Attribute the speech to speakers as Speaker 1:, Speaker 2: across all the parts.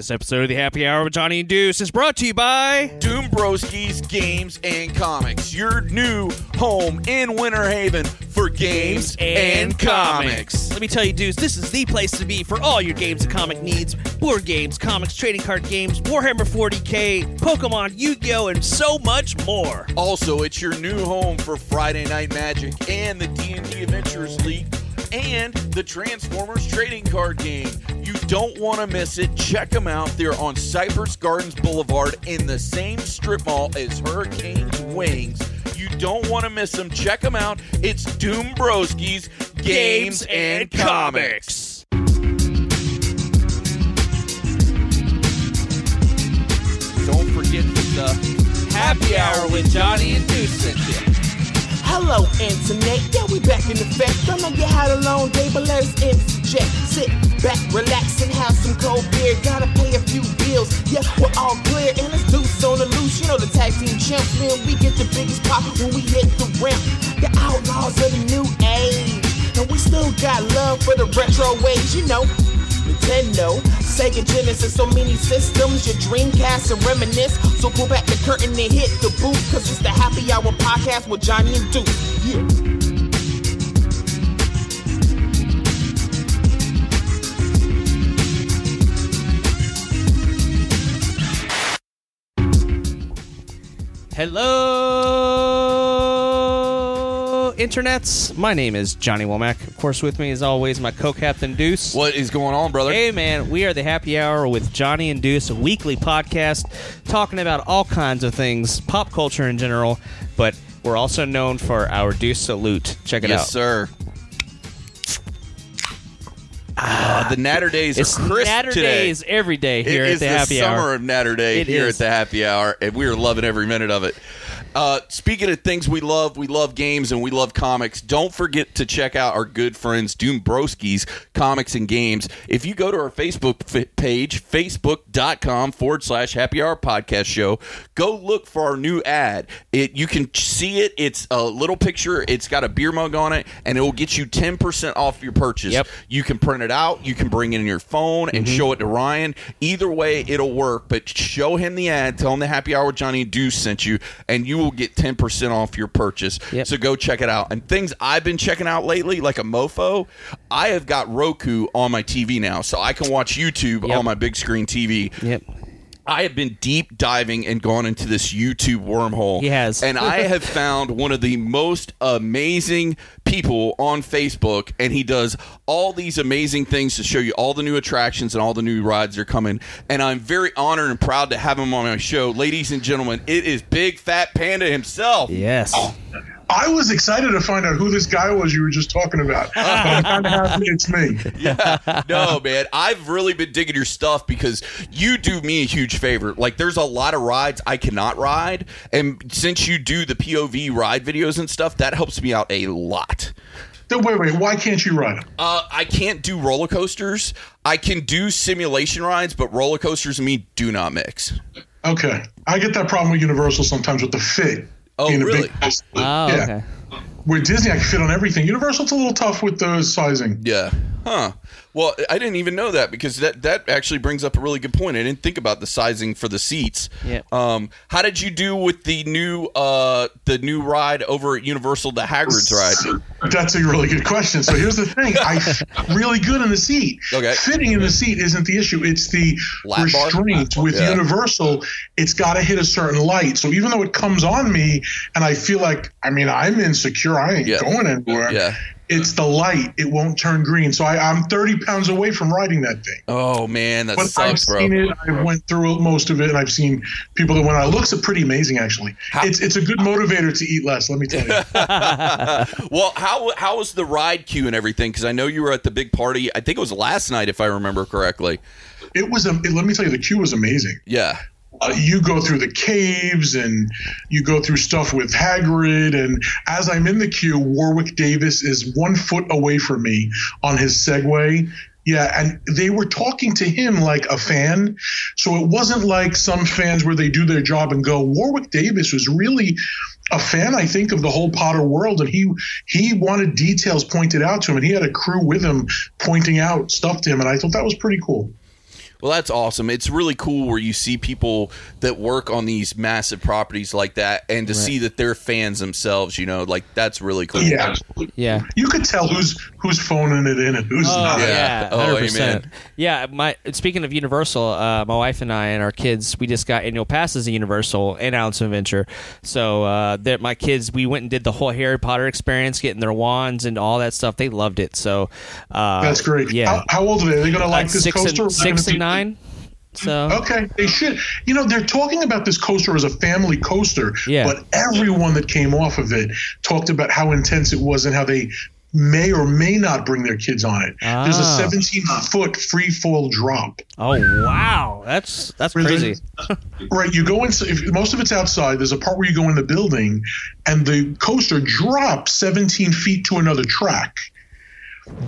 Speaker 1: This episode of the Happy Hour with Johnny and Deuce is brought to you by
Speaker 2: Doom Broski's Games and Comics, your new home in Winter Haven for games and comics.
Speaker 1: Let me tell you, Deuce, this is the place to be for all your games and comic needs. Board games, comics, trading card games, Warhammer 40k, Pokemon, Yu-Gi-Oh, and so much more.
Speaker 2: Also, it's your new home for Friday Night Magic and the D&D Adventures League and the Transformers trading card game. You don't want to miss it. Check them out. They're on Cypress Gardens Boulevard in the same strip mall as Hurricane's Wings. You don't want to miss them. Check them out. It's Doom Broski's Games and Comics. Don't forget the happy hour with Johnny and Deuce.
Speaker 3: Hello, Internet. Yeah, we back in effect. I know you had a long day, but let us interject. Sit back, relax, and have some cold beer. Gotta pay a few bills. Yeah, we're all clear, and it's deuce on the loose. You know the tag team champs, man. We get the biggest pop when we hit the ramp. The outlaws of the new age. And we still got love for the retro ways, you know. Nintendo, Sega Genesis, so many systems, your Dreamcast and reminisce. So pull back the curtain and hit the booth, cause it's the Happy Hour podcast with Johnny and Deuce. Yeah.
Speaker 1: Hello, internets. My name is Johnny Womack. Of course, with me, as always, my co-captain Deuce.
Speaker 2: What is going on, brother?
Speaker 1: Hey, man, we are the Happy Hour with Johnny and Deuce, a weekly podcast talking about all kinds of things, pop culture in general, but we're also known for our Deuce salute. Check it
Speaker 2: yes,
Speaker 1: out.
Speaker 2: sir. Ah, the Natter days
Speaker 1: It's
Speaker 2: are
Speaker 1: Natter
Speaker 2: today.
Speaker 1: days every day
Speaker 2: It
Speaker 1: at the
Speaker 2: the
Speaker 1: Happy Hour.
Speaker 2: It is summer of Natter Day
Speaker 1: It
Speaker 2: here
Speaker 1: is.
Speaker 2: at the Happy Hour, and we are loving every minute of it. Uh, speaking of things we love, we love games and we love comics. Don't forget to check out our good friends Doom Broski's Comics and Games. If you go to our Facebook f- page, facebook.com forward slash Happy Hour Podcast Show, go look for our new ad. It You can see it. It's a little picture. It's got a beer mug on it, and it will get you 10% off your purchase.
Speaker 1: Yep.
Speaker 2: You can print it out. You can bring it in your phone and mm-hmm. show it to Ryan. Either way, it'll work. But show him the ad. Tell him the Happy Hour Johnny Deuce sent you, and you will get ten percent off your purchase.
Speaker 1: Yep.
Speaker 2: So go check it out. And things I've been checking out lately, like a mofo, I have got Roku on my TV now, so I can watch YouTube
Speaker 1: Yep.
Speaker 2: on my big screen TV.
Speaker 1: Yep.
Speaker 2: I have been deep diving and gone into this YouTube wormhole.
Speaker 1: He has.
Speaker 2: And I have found one of the most amazing people on Facebook, and he does all these amazing things to show you all the new attractions and all the new rides that are coming. And I'm very honored and proud to have him on my show. Ladies and gentlemen, it is Big Fat Panda himself.
Speaker 1: Yes.
Speaker 4: I was excited to find out who this guy was you were just talking about. But I'm kind of happy it's me.
Speaker 2: yeah. No, man. I've really been digging your stuff because you do me a huge favor. Like, there's a lot of rides I cannot ride. And since you do the POV ride videos and stuff, that helps me out a lot.
Speaker 4: Then Wait, wait. Why can't you ride?
Speaker 2: Uh, I can't do roller coasters. I can do simulation rides, but roller coasters and me do not mix.
Speaker 4: Okay, I get that problem with Universal sometimes with the fit.
Speaker 2: Oh, really?
Speaker 1: Oh,
Speaker 4: yeah.
Speaker 1: okay.
Speaker 4: With Disney, I can fit on everything. Universal, it's a little tough with the sizing.
Speaker 2: Yeah. Huh. Well, I didn't even know that because that that actually brings up a really good point. I didn't think about the sizing for the seats.
Speaker 1: Yep.
Speaker 2: Um, how did you do with the new uh the new ride over at Universal, the Hagrid's ride?
Speaker 4: That's a really good question. So here's the thing: I f- really good in the seat.
Speaker 2: Okay.
Speaker 4: Fitting in the seat isn't the issue. It's the
Speaker 2: Lap bar?
Speaker 4: restraint with
Speaker 2: Yeah.
Speaker 4: Universal. It's got to hit a certain light. So even though it comes on me, and I feel like, I mean, I'm insecure. I ain't
Speaker 2: Yeah.
Speaker 4: going anywhere.
Speaker 2: Yeah.
Speaker 4: It's the light. It won't turn green. So I, I'm 30 pounds away from riding that thing.
Speaker 2: Oh man, that
Speaker 4: But I've
Speaker 2: sucks, bro.
Speaker 4: seen it. I went through most of it, and I've seen people that went. It looks pretty amazing, actually.
Speaker 2: How-
Speaker 4: It's it's a good motivator to eat less. Let me tell you.
Speaker 2: well, how how was the ride queue and everything? Because I know you were at the big party. I think it was last night, if I remember correctly.
Speaker 4: it was. Um, a, let me tell you, the queue was amazing.
Speaker 2: Yeah.
Speaker 4: Uh, you go through the caves and you go through stuff with Hagrid. And as I'm in the queue, Warwick Davis is one foot away from me on his Segway. Yeah, and they were talking to him like a fan. So it wasn't like some fans where they do their job and go. Warwick Davis was really a fan, I think, of the whole Potter world, and he he wanted details pointed out to him, and he had a crew with him pointing out stuff to him, and I thought that was pretty cool.
Speaker 2: Well, that's awesome. It's really cool where you see people that work on these massive properties like that, and to see that they're fans themselves. You know, like that's really cool.
Speaker 4: Yeah,
Speaker 1: Yeah.
Speaker 4: you could tell who's who's phoning it in and who's
Speaker 1: Oh
Speaker 4: not.
Speaker 2: Yeah.
Speaker 1: yeah,
Speaker 2: Oh,
Speaker 1: hundred percent.
Speaker 2: amen.
Speaker 1: Yeah, my speaking of Universal, uh, my wife and I and our kids, we just got annual passes to Universal and Alice Adventure. So uh, that my kids, we went and did the whole Harry Potter experience, getting their wands and all that stuff. They loved it. So uh,
Speaker 4: That's great.
Speaker 1: Yeah,
Speaker 4: How, how old are they? Are they going to like
Speaker 1: Uh,
Speaker 4: this
Speaker 1: six
Speaker 4: coaster?
Speaker 1: and six and
Speaker 4: be-
Speaker 1: nine. So
Speaker 4: Okay, they should. You know, they're talking about this coaster as a family coaster,
Speaker 1: Yeah.
Speaker 4: but everyone that came off of it talked about how intense it was and how they may or may not bring their kids on it. There's a
Speaker 1: Ah.
Speaker 4: 17 foot free fall drop.
Speaker 1: oh wow, that's that's
Speaker 4: Where
Speaker 1: crazy.
Speaker 4: Right, you go in. If, most of it's outside. There's a part where you go in the building, and the coaster drops 17 feet to another track.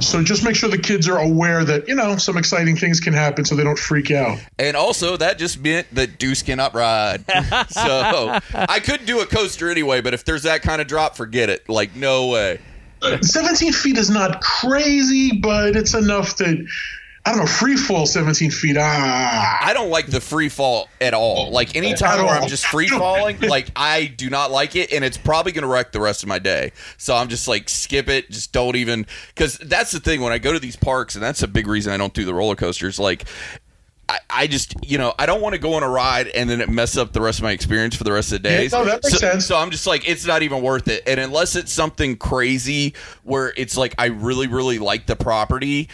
Speaker 4: So just make sure the kids are aware that you know some exciting things can happen, so they don't freak out.
Speaker 2: And also, that just meant that Deuce cannot ride. so I could do a coaster anyway, but if there's that kind of drop, forget it. Like, no way.
Speaker 4: 17 feet is not crazy, but it's enough that I don't know. Free fall 17 feet. Ah,
Speaker 2: I don't like the free fall at all. Like anytime where. I'm just free falling, like I do not like it, and it's probably going to wreck the rest of my day. So I'm just like skip it, just don't even. Because that's the thing when I go to these parks, and that's a big reason I don't do the roller coasters. Like. I, I just, you know, I don't want to go on a ride and then it mess up the rest of my experience for the rest of the
Speaker 4: Yeah,
Speaker 2: days.
Speaker 4: no, that makes
Speaker 2: so,
Speaker 4: sense.
Speaker 2: so I'm just like, it's not even worth it. And unless it's something crazy where it's like I really, really like the property,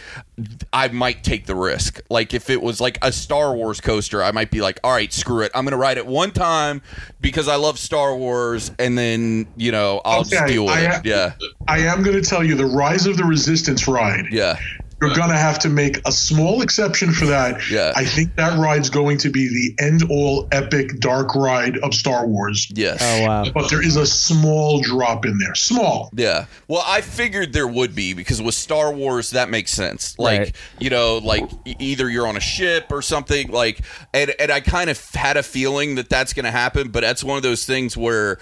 Speaker 2: I might take the risk. Like if it was like a Star Wars coaster, I might be like, all right, screw it. I'm gonna ride it one time because I love Star Wars, and then you know I'll just
Speaker 4: Okay,
Speaker 2: deal with
Speaker 4: I
Speaker 2: it. Yeah,
Speaker 4: I am going to tell you the Rise of the Resistance ride.
Speaker 2: yeah.
Speaker 4: You're going to have to make a small exception for that.
Speaker 2: Yeah.
Speaker 4: I think that ride's going to be the end all epic dark ride of Star Wars.
Speaker 2: Yes.
Speaker 1: Oh wow.
Speaker 4: But there is a small drop in there. Small.
Speaker 2: Yeah. Well, I figured there would be because with Star Wars that makes sense. Like,
Speaker 1: Right.
Speaker 2: you know, like either you're on a ship or something like and and I kind of had a feeling that that's going to happen, but that's one of those things where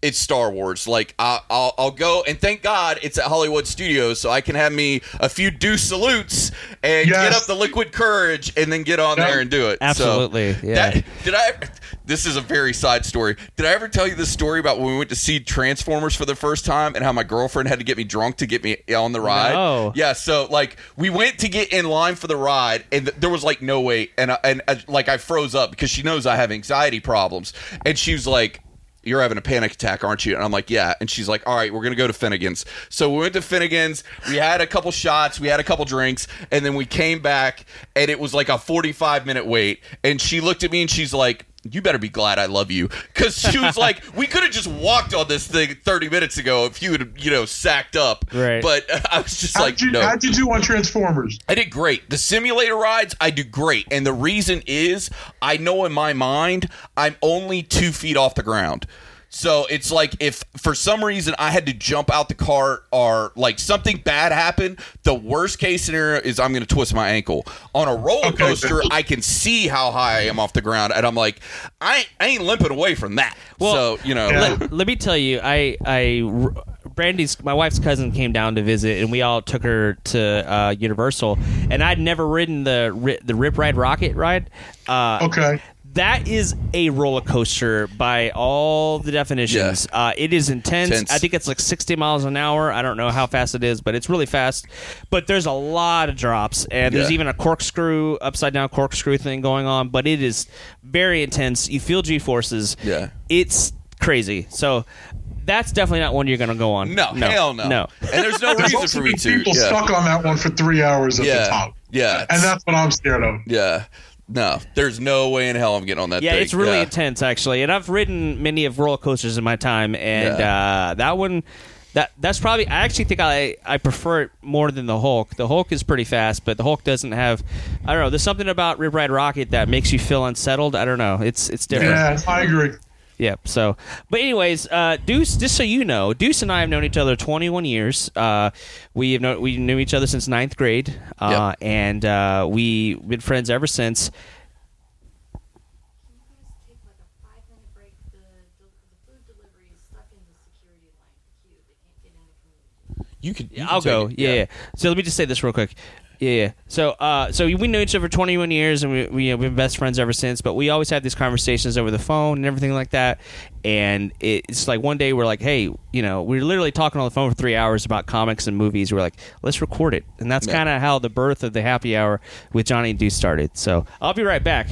Speaker 2: it's Star Wars. Like I, I'll, I'll go and thank God it's at Hollywood Studios, so I can have me a few Deuce salutes and get up the liquid courage and then get on
Speaker 4: Yeah.
Speaker 2: there and do it. So,
Speaker 1: Absolutely, yeah.
Speaker 2: that- did I? This is a very side story. Did I ever tell you this story about when we went to see Transformers for the first time and how my girlfriend had to get me drunk to get me on the ride?
Speaker 1: No.
Speaker 2: Yeah. So like we went to get in line for the ride and th- there was like no wait and I- and uh, like I froze up because she knows I have anxiety problems and she was like. You're having a panic attack, aren't you? And I'm like, yeah. And she's like, all right, we're gonna go to Finnegan's. So we went to Finnegan's. We had a couple shots, we had a couple drinks, and then we came back, and it was like a 45 minute wait. And she looked at me and she's like, you better be glad I love you. Because she was like, we could have just walked on this thing 30 minutes ago if you had, you know, sacked up.
Speaker 1: Right.
Speaker 2: But I was just
Speaker 4: How
Speaker 2: like,
Speaker 4: did you,
Speaker 2: no.
Speaker 4: how'd you do on Transformers?
Speaker 2: I did great. The simulator rides, I do great. And the reason is, I know in my mind, I'm only two feet off the ground. So it's like if for some reason I had to jump out the car or like something bad happened, the worst case scenario is I'm going to twist my ankle. On a roller
Speaker 4: Okay.
Speaker 2: coaster, I can see how high I am off the ground, and I'm like, I, I ain't limping away from that.
Speaker 1: Well,
Speaker 2: so you know,
Speaker 4: Yeah.
Speaker 1: let, let me tell you, I, I, Brandy's, my wife's cousin came down to visit, and we all took her to uh, Universal, and I'd never ridden the the Rip Ride Rockit ride. Uh,
Speaker 4: Okay.
Speaker 1: That is a roller coaster by all the definitions. Uh, it is intense.
Speaker 2: Intense.
Speaker 1: I think it's like 60 miles an hour. I don't know how fast it is, but it's really fast. But there's a lot of drops, and there's even a corkscrew, upside down corkscrew thing going on. But it is very intense. You feel G forces.
Speaker 2: Yeah.
Speaker 1: It's crazy. So that's definitely not one you're going to go on.
Speaker 2: no, hell no,
Speaker 1: No.
Speaker 2: And there's no
Speaker 4: There's
Speaker 2: reason for me
Speaker 4: been
Speaker 2: to.
Speaker 4: people
Speaker 2: Yeah.
Speaker 4: stuck on that one for three hours at
Speaker 2: yeah,
Speaker 4: the top.
Speaker 2: yeah,
Speaker 4: And that's what I'm scared of.
Speaker 2: yeah. No, there's no way in hell I'm getting on that.
Speaker 1: Yeah,
Speaker 2: thing.
Speaker 1: it's really
Speaker 2: Yeah.
Speaker 1: intense actually, and I've ridden many of roller coasters in my time, and uh, that one, that that's probably I actually think I I prefer it more than the Hulk. The Hulk is pretty fast, but the Hulk doesn't have. I don't know. There's something about Rip Ride Rockit that makes you feel unsettled. I don't know. It's it's different.
Speaker 4: Yeah, I agree.
Speaker 1: Yep. So, but anyways, uh, Deuce. Just so you know, Deuce and I have known each other 21 years. Uh, we have known we knew each other since ninth grade, uh, and uh, we've been friends ever since.
Speaker 5: You guys take like a five minute break? The, the, the food delivery is stuck in the security line, the queue. They can't get in the community.
Speaker 2: You could. you
Speaker 1: I'll
Speaker 2: can
Speaker 1: go.
Speaker 2: take.
Speaker 1: Yeah, yeah. So let me just say this real quick. Yeah, yeah. So, uh, so we know each other for 21 years, and we, we have been best friends ever since. But we always have these conversations over the phone and everything like that. And it's like one day we're like, hey, you know, we're literally talking on the phone for three hours about comics and movies. We're like, let's record it, and that's
Speaker 2: Yeah.
Speaker 1: kind of how the birth of the happy hour with Johnny and Deuce started. So I'll be right back.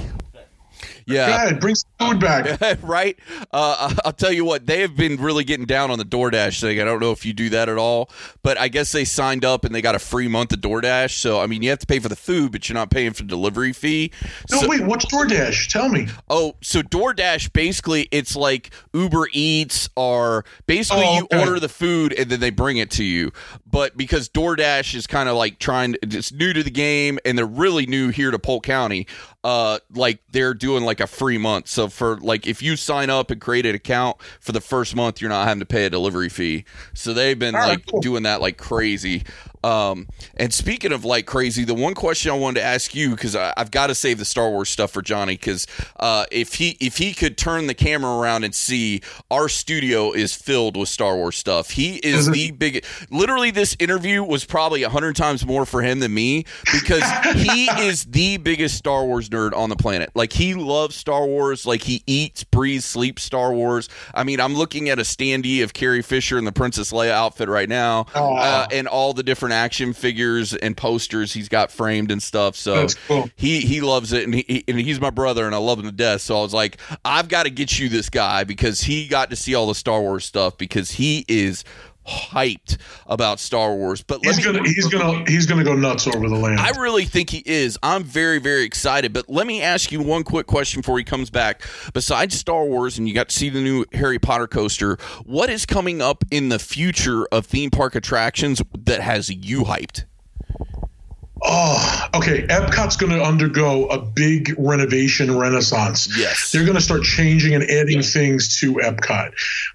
Speaker 2: Yeah.
Speaker 4: Go ahead, bring some food back.
Speaker 2: right? Uh, I'll tell you what, they have been really getting down on the DoorDash thing. I don't know if you do that at all, but I guess they signed up and they got a free month of DoorDash. So, I mean, you have to pay for the food, but you're not paying for the delivery fee.
Speaker 4: No,
Speaker 2: So-
Speaker 4: wait, what's DoorDash? Tell me.
Speaker 2: Oh, so DoorDash basically it's like Uber Eats or basically
Speaker 4: Oh,
Speaker 2: you
Speaker 4: okay.
Speaker 2: order the food and then they bring it to you. But because DoorDash is kind of like trying to, it's new to the game and they're really new here to Polk County, uh like they're doing like a free month. So for like if you sign up and create an account for the first month, you're not having to pay a delivery fee. So they've been
Speaker 4: All right,
Speaker 2: like
Speaker 4: cool.
Speaker 2: doing that like crazy. Um, and speaking of like crazy, the one question I wanted to ask you because I've got to save the Star Wars stuff for Johnny because uh, if he if he could turn the camera around and see our studio is filled with Star Wars stuff, he is
Speaker 4: Is
Speaker 2: the biggest. Literally, this interview was probably a hundred times more for him than me because he is the biggest Star Wars nerd on the planet. Like he loves Star Wars. Like he eats, breathes, sleeps Star Wars. I mean, I'm looking at a standee of Carrie Fisher in the Princess Leia outfit right now, uh, and all the different action figures and posters he's got framed and stuff. So
Speaker 4: cool.
Speaker 2: he he loves it, and he and he's my brother, and I love him to death. So I was like, I've got to get you this guy because he got to see all the Star Wars stuff because he is hyped about Star Wars. But let
Speaker 4: He's
Speaker 2: me,
Speaker 4: gonna he's gonna he's gonna go nuts over the land.
Speaker 2: I really think he is. I'm very, very excited. But let me ask you one quick question before he comes back. Besides Star Wars, and you got to see the new Harry Potter coaster, what is coming up in the future of theme park attractions that has you hyped?
Speaker 4: Oh, okay. Epcot's going to undergo a big renovation renaissance.
Speaker 2: Yes.
Speaker 4: They're going to start changing and adding things to Epcot.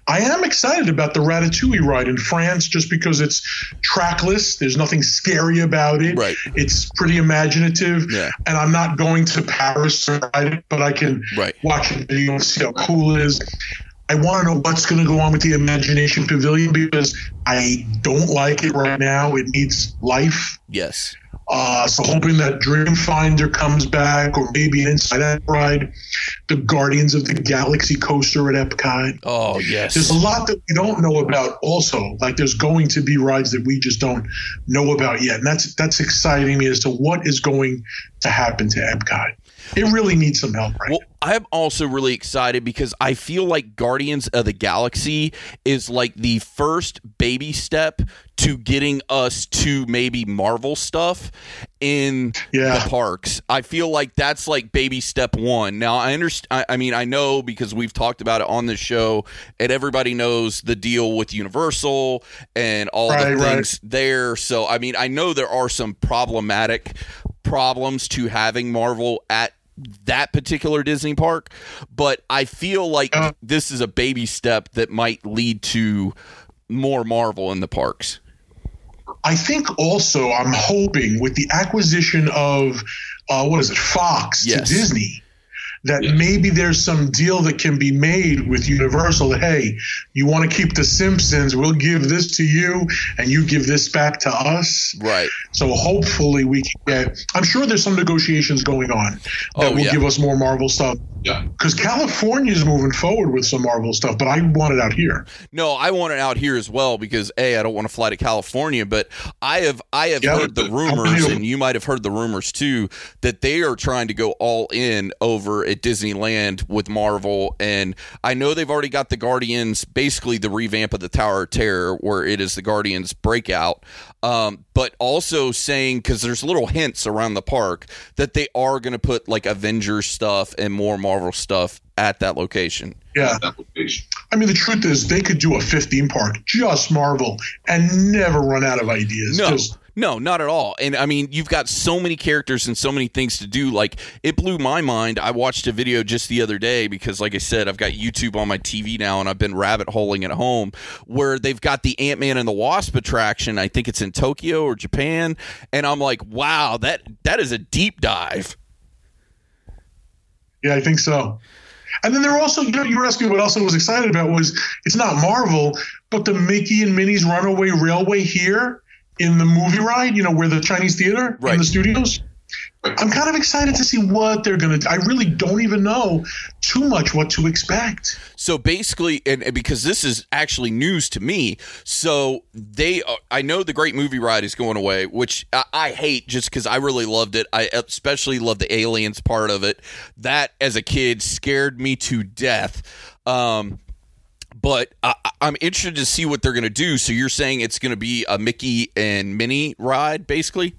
Speaker 4: I am excited about the Ratatouille ride in France just because it's trackless. There's nothing scary about it.
Speaker 2: Right.
Speaker 4: It's pretty imaginative.
Speaker 2: Yeah.
Speaker 4: And I'm not going to Paris to ride it, but I can
Speaker 2: Right.
Speaker 4: watch a video and see how cool it is. I want to know what's going to go on with the Imagination Pavilion because I don't like it right now. It needs life.
Speaker 2: Yes.
Speaker 4: Uh, so hoping that Dreamfinder comes back, or maybe an Inside Out ride, the Guardians of the Galaxy coaster at Epcot.
Speaker 2: Oh, yes.
Speaker 4: There's a lot that we don't know about. Also, like there's going to be rides that we just don't know about yet, and that's that's exciting me as to what is going to happen to Epcot. It really needs some help right
Speaker 2: Well, I'm also really excited because I feel like Guardians of the Galaxy is like the first baby step to getting us to maybe Marvel stuff in
Speaker 4: Yeah.
Speaker 2: the parks. I feel like that's like baby step one. Now I understand. I, I mean, I know because we've talked about it on this show, and everybody knows the deal with Universal and all
Speaker 4: Right,
Speaker 2: the
Speaker 4: right.
Speaker 2: things there. So I mean, I know there are some problematic problems to having Marvel at that particular Disney park, but I feel like
Speaker 4: Uh.
Speaker 2: this is a baby step that might lead to more Marvel in the parks.
Speaker 4: I think also I'm hoping with the acquisition of uh, what is it, Fox
Speaker 2: Yes.
Speaker 4: to Disney, that maybe there's some deal that can be made with Universal. That hey, you want to keep the Simpsons, we'll give this to you, and you give this back to us.
Speaker 2: Right.
Speaker 4: So hopefully we can get. I'm sure there's some negotiations going on that
Speaker 2: Oh,
Speaker 4: will
Speaker 2: yeah.
Speaker 4: give us more Marvel stuff.
Speaker 6: Yeah.
Speaker 4: Because California is moving forward with some Marvel stuff, but I want it out here.
Speaker 2: No, I want it out here as well because a I don't want to fly to California, but I have I have
Speaker 4: Yeah,
Speaker 2: heard the rumors, and you might have heard the rumors too that they are trying to go all in over at Disneyland with Marvel, and I know they've already got the Guardians, basically the revamp of the Tower of Terror, where it is the Guardians breakout, um, but also saying because there's little hints around the park that they are going to put like Avengers stuff and more Marvel stuff at that location.
Speaker 4: Yeah.
Speaker 6: That location.
Speaker 4: I mean, the truth is, they could do a 15 park, just Marvel, and never run out of ideas.
Speaker 2: No,
Speaker 4: 'Cause-
Speaker 2: no, not at all. And I mean, you've got so many characters and so many things to do. Like, it blew my mind. I watched a video just the other day because, like I said, I've got YouTube on my TV now and I've been rabbit holing at home where they've got the Ant Man and the Wasp attraction. I think it's in Tokyo or Japan. And I'm like, wow, that that is a deep dive.
Speaker 4: yeah, I think so. And then they're also, you know, you were asking what else I was excited about was it's not Marvel, but the Mickey and Minnie's Runaway Railway here in the movie ride, you know, where the Chinese theater
Speaker 2: Right.
Speaker 4: in the studios. I'm kind of excited to see what they're going to I really don't even know too much what to expect.
Speaker 2: So basically, and, and because this is actually news to me, so they, uh, I know the Great Movie Ride is going away, which I, I hate just because I really loved it. I especially love the aliens part of it. That as a kid scared me to death. Um, but I, I'm interested to see what they're going to do. So you're saying it's going to be a Mickey and Minnie ride, basically?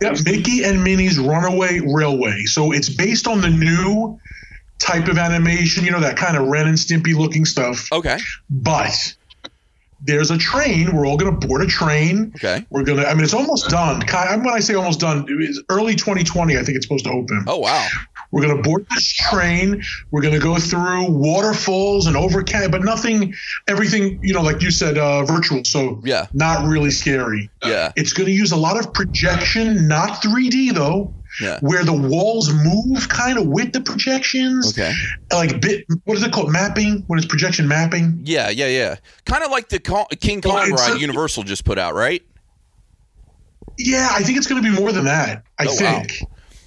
Speaker 4: Yeah, Mickey and Minnie's Runaway Railway. So it's based on the new type of animation, you know, that kind of Ren and Stimpy looking stuff.
Speaker 2: Okay.
Speaker 4: But there's a train. We're all going to board a train.
Speaker 2: Okay.
Speaker 4: We're going to, I mean, it's almost done. When I say almost done, it's early 2020, I think it's supposed to open.
Speaker 2: Oh wow.
Speaker 4: We're going to board this train. We're going to go through waterfalls and over, but nothing, everything, you know, like you said, uh, virtual. So
Speaker 2: Yeah.
Speaker 4: not really scary.
Speaker 2: Yeah.
Speaker 4: It's going to use a lot of projection, not 3D though,
Speaker 2: Yeah.
Speaker 4: where the walls move kind of with the projections.
Speaker 2: Okay.
Speaker 4: Like bit, what is it called? Mapping when it's projection mapping.
Speaker 2: Yeah, yeah, yeah. Kind of like the King
Speaker 4: Well,
Speaker 2: Kong
Speaker 4: it's
Speaker 2: ride
Speaker 4: a-
Speaker 2: Universal just put out, right?
Speaker 4: Yeah, I think it's going to be more than that. I
Speaker 2: Oh, wow.
Speaker 4: think,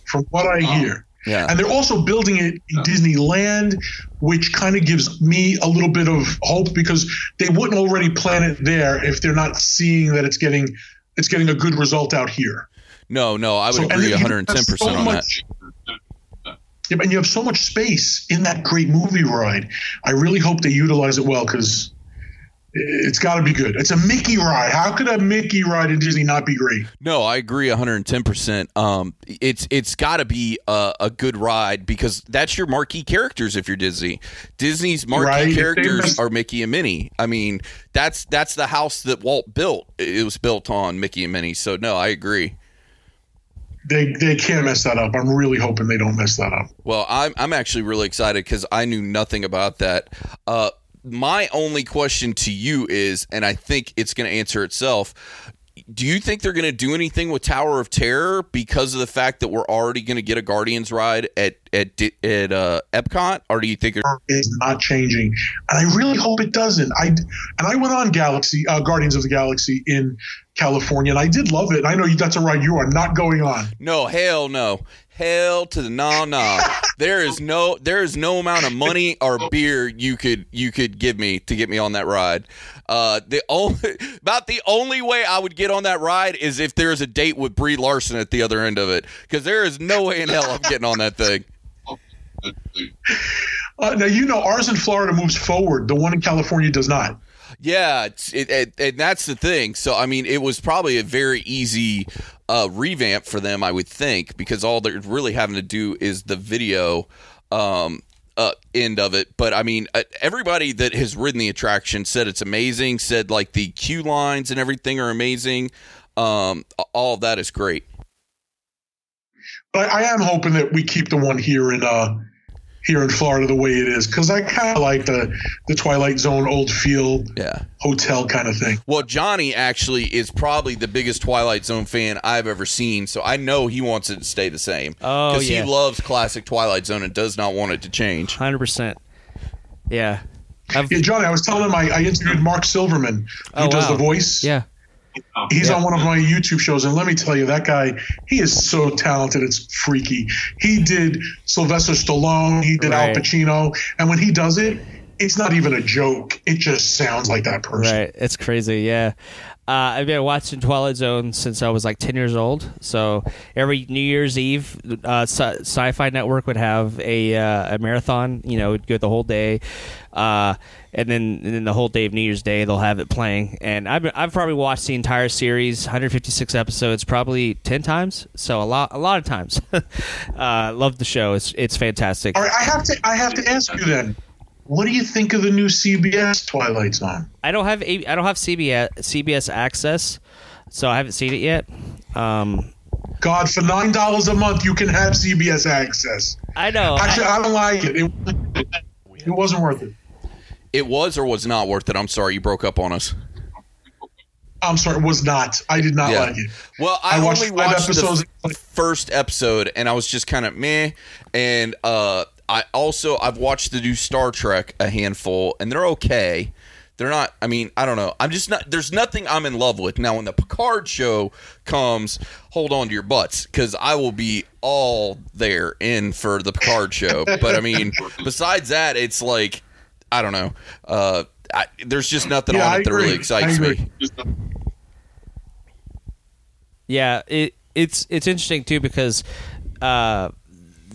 Speaker 4: from what I hear.
Speaker 2: Yeah.
Speaker 4: And they're also building it in Disneyland, which kind of gives me a little bit of hope because they wouldn't already plan it there if they're not seeing that it's getting it's getting a good result out here.
Speaker 2: No, no, I would
Speaker 4: So-
Speaker 2: agree 110%
Speaker 4: so
Speaker 2: on that.
Speaker 4: Yeah, and you have so much space in that great movie ride. I really hope they utilize it well because it's got to be good. It's a Mickey ride. How could a Mickey ride in Disney not be great?
Speaker 2: No, I agree 110%. Um it's it's got to be a, a good ride because that's your marquee characters if you're Disney. Disney's marquee
Speaker 4: Right,
Speaker 2: characters are Mickey and Minnie. I mean, that's that's the house that Walt built. It was built on Mickey and Minnie. So no, I agree.
Speaker 4: They they can't mess that up. I'm really hoping they don't mess that up.
Speaker 2: Well, I'm I'm actually really excited because I knew nothing about that. Uh, my only question to you is, and I think it's going to answer itself. Do you think they're going to do anything with Tower of Terror because of the fact that we're already going to get a Guardians ride at at at uh, Epcot, or do you think?
Speaker 4: It's not changing, and I really hope it doesn't. I and I went on Galaxy uh, Guardians of the Galaxy in California, and I did love it. I know you, that's a ride you are not going on.
Speaker 2: no, hell no, hell to the no no. there is no there is no amount of money or beer you could you could give me to get me on that ride. Uh, the only about the only way I would get on that ride is if there's a date with Brie Larson at the other end of it, because there is no way in hell I'm getting on that thing.
Speaker 4: Uh, now you know ours in Florida moves forward. The one in California does not.
Speaker 2: Yeah, it's, it, it, and that's the thing. So I mean, it was probably a very easy revamp for them, I would think, because all they're really having to do is the video um, uh, end of it. But I mean, uh, everybody that has ridden the attraction said it's amazing. Said like the queue lines and everything are amazing. Um, all of that is great.
Speaker 4: But I am hoping that we keep the one here in uh here in Florida the way it is because I kind of like the the Twilight Zone old feel
Speaker 2: Yeah.
Speaker 4: hotel kind of thing.
Speaker 2: Well, Johnny actually is probably the biggest Twilight Zone fan I've ever seen, so I know he wants it to stay the same.
Speaker 1: Oh, yeah.
Speaker 2: he loves classic Twilight Zone and does not want it to change.
Speaker 1: Hundred percent. Yeah. I've,
Speaker 4: Yeah, Johnny, I was telling him I, I interviewed Mark Silverman, who
Speaker 1: Oh,
Speaker 4: does
Speaker 1: wow.
Speaker 4: the voice.
Speaker 1: yeah.
Speaker 4: He's
Speaker 1: Yeah.
Speaker 4: on one of my YouTube shows, and let me tell you, that guy, he is so talented. It's freaky. He did Sylvester Stallone, he did Al Pacino, and when he does it, it's not even a joke. It just sounds like that person.
Speaker 1: Right. It's crazy. Yeah. Uh, I've been watching Twilight Zone since I was like 10 years old. So every New Year's Eve, uh, Sci- Sci-Fi Network would have a, uh, a marathon. You know, it'd go the whole day, uh, and then and then the whole day of New Year's Day they'll have it playing. And I've been, I've probably watched the entire series, 156 episodes, probably 10 times. So a lot a lot of times. uh, love the show. It's it's fantastic.
Speaker 4: All right, I have to, I have to ask you then, what do you think of the new CBS Twilight Zone?
Speaker 1: I don't have a, I don't have CBS CBS access, so I haven't seen it yet. Um,
Speaker 4: God, for nine dollars a month, you can have CBS access.
Speaker 1: I know.
Speaker 4: Actually,
Speaker 1: I,
Speaker 4: I don't like it. It, it wasn't worth it.
Speaker 2: It was or was not worth it. I'm sorry, you broke up on us.
Speaker 4: I'm sorry, it was not. I did not
Speaker 2: Yeah.
Speaker 4: like it.
Speaker 2: Well, I,
Speaker 4: I watched
Speaker 2: only watched
Speaker 4: episodes.
Speaker 2: the first episode, and I was just kind of meh. And uh, I also I've watched the new Star Trek a handful, and they're okay. They're not. I mean, I don't know. I'm just not. There's nothing I'm in love with now. When the Picard show comes, hold on to your butts because I will be all there in for the Picard show. but I mean, besides that, it's like I don't know. Uh, I, there's just nothing
Speaker 4: Yeah,
Speaker 2: on
Speaker 4: I
Speaker 2: it that really excites me.
Speaker 1: Yeah, it it's it's interesting too because uh,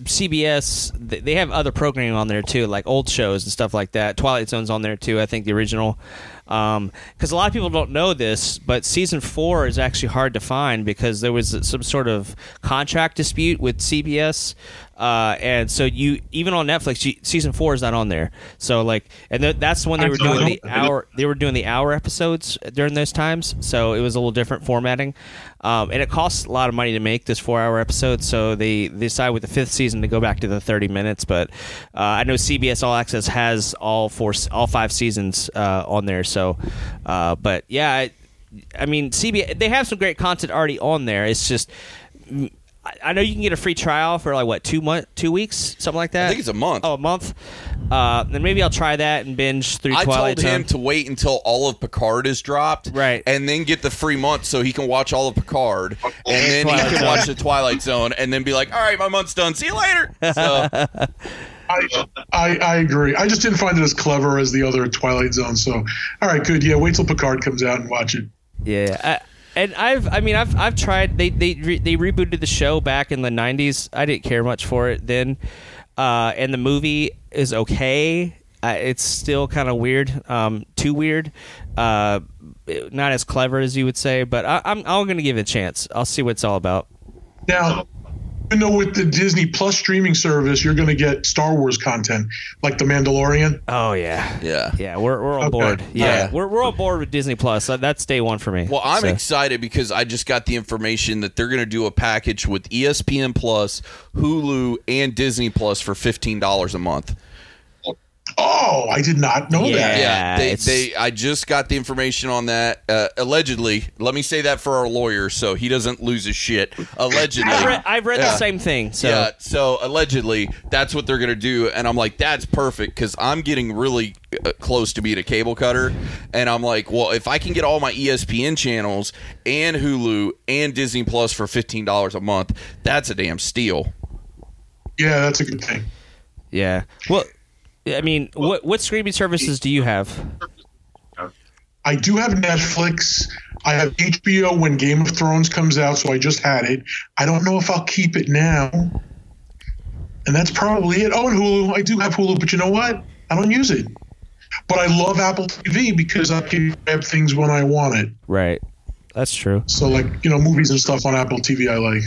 Speaker 1: CBS they have other programming on there too, like old shows and stuff like that. Twilight Zone's on there too. I think the original. Because a lot of people don't know this, but season four is actually hard to find because there was some sort of contract dispute with CBS, uh, and so you even on Netflix, you, season four is not on there. So like, and th- that's when they were doing the hour. They were doing the hour episodes during those times, so it was a little different formatting, um, and it costs a lot of money to make this four-hour episode. So they, they decided with the fifth season to go back to the thirty minutes. But uh, I know CBS All Access has all four, all five seasons uh, on there. So, uh, but yeah, I, I mean CBS they have some great content already on there. It's just. I- I know you can get a free trial for like what two month, two weeks, something like that.
Speaker 2: I think it's a month.
Speaker 1: Oh, a month. Uh, then maybe I'll try that and binge through
Speaker 2: I
Speaker 1: Twilight
Speaker 2: told him
Speaker 1: Zone.
Speaker 2: to wait until all of Picard is dropped,
Speaker 1: Right.
Speaker 2: and then get the free month so he can watch all of Picard, and then he can
Speaker 1: Zone.
Speaker 2: watch the Twilight Zone, and then be like, "All right, my month's done. See you later." So
Speaker 4: I, I I agree. I just didn't find it as clever as the other Twilight Zone. So, all right, good. Yeah, wait till Picard comes out and watch it.
Speaker 1: Yeah, I, and I've, I mean, I've, I've tried. They, they, re, they rebooted the show back in the '90s. I didn't care much for it then, uh, and the movie is okay. Uh, it's still kind of weird, um, too weird, uh, not as clever as you would say. But I, I'm, I'm going to give it a chance. I'll see what it's all about.
Speaker 4: Now, you know, with the Disney Plus streaming service, you're going to get Star Wars content like The Mandalorian.
Speaker 1: Oh yeah,
Speaker 2: yeah.
Speaker 1: yeah. We're, we're on
Speaker 4: Okay.
Speaker 1: board. Yeah,
Speaker 2: Yeah.
Speaker 1: we're, we're on board with Disney Plus. That's day one for me.
Speaker 2: Well, I'm
Speaker 1: So-
Speaker 2: excited because I just got the information that they're going to do a package with ESPN Plus, Hulu, and Disney Plus for fifteen dollars a month.
Speaker 4: Oh, I did not know
Speaker 1: Yeah.
Speaker 4: that.
Speaker 2: Yeah, they, they. I just got the information on that. Uh, allegedly, let me say that for our lawyer, so he doesn't lose his shit. Allegedly,
Speaker 1: I've read, I've read
Speaker 2: Yeah.
Speaker 1: the same thing. So
Speaker 2: yeah. So allegedly, that's what they're gonna do, and I'm like, that's perfect because I'm getting really uh, close to being a cable cutter, and I'm like, well, if I can get all my ESPN channels and Hulu and Disney Plus for fifteen dollars a month, that's a damn steal.
Speaker 4: Yeah, that's a good thing.
Speaker 1: yeah. Well, I mean, what what streaming services do you have?
Speaker 4: I do have Netflix. I have HBO when Game of Thrones comes out, so I just had it. I don't know if I'll keep it now. And that's probably it. Oh, and Hulu. I do have Hulu, but you know what? I don't use it. But I love Apple TV because I can grab things when I want it.
Speaker 1: Right. That's true.
Speaker 4: So, like, you know, movies and stuff on Apple TV I like.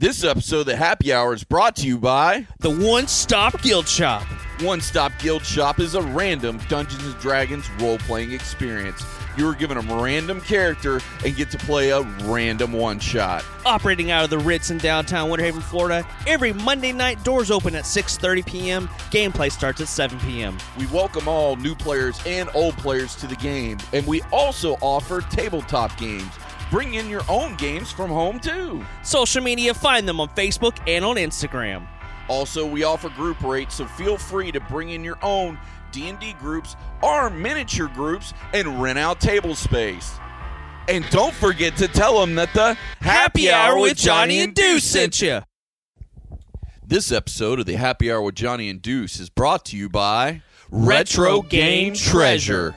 Speaker 2: This episode of the Happy Hour is brought to you by
Speaker 1: The One Stop Guild Shop.
Speaker 2: One Stop Guild Shop is a random Dungeons and Dragons role playing experience. You are given a random character and get to play a random one shot.
Speaker 1: Operating out of the Ritz in downtown Winter Haven, Florida. Every Monday night, doors open at 6.30 p.m. Gameplay starts at 7 p.m.
Speaker 2: We welcome all new players and old players to the game, and we also offer tabletop games. Bring in your own games from home too.
Speaker 1: Social media, find them on Facebook and on Instagram.
Speaker 2: Also, we offer group rates, so feel free to bring in your own D&D groups or miniature groups and rent out table space. And don't forget to tell them that the
Speaker 1: Happy Hour with Johnny and Deuce sent you.
Speaker 2: This episode of the Happy Hour with Johnny and Deuce is brought to you by
Speaker 1: Retro Game Treasure.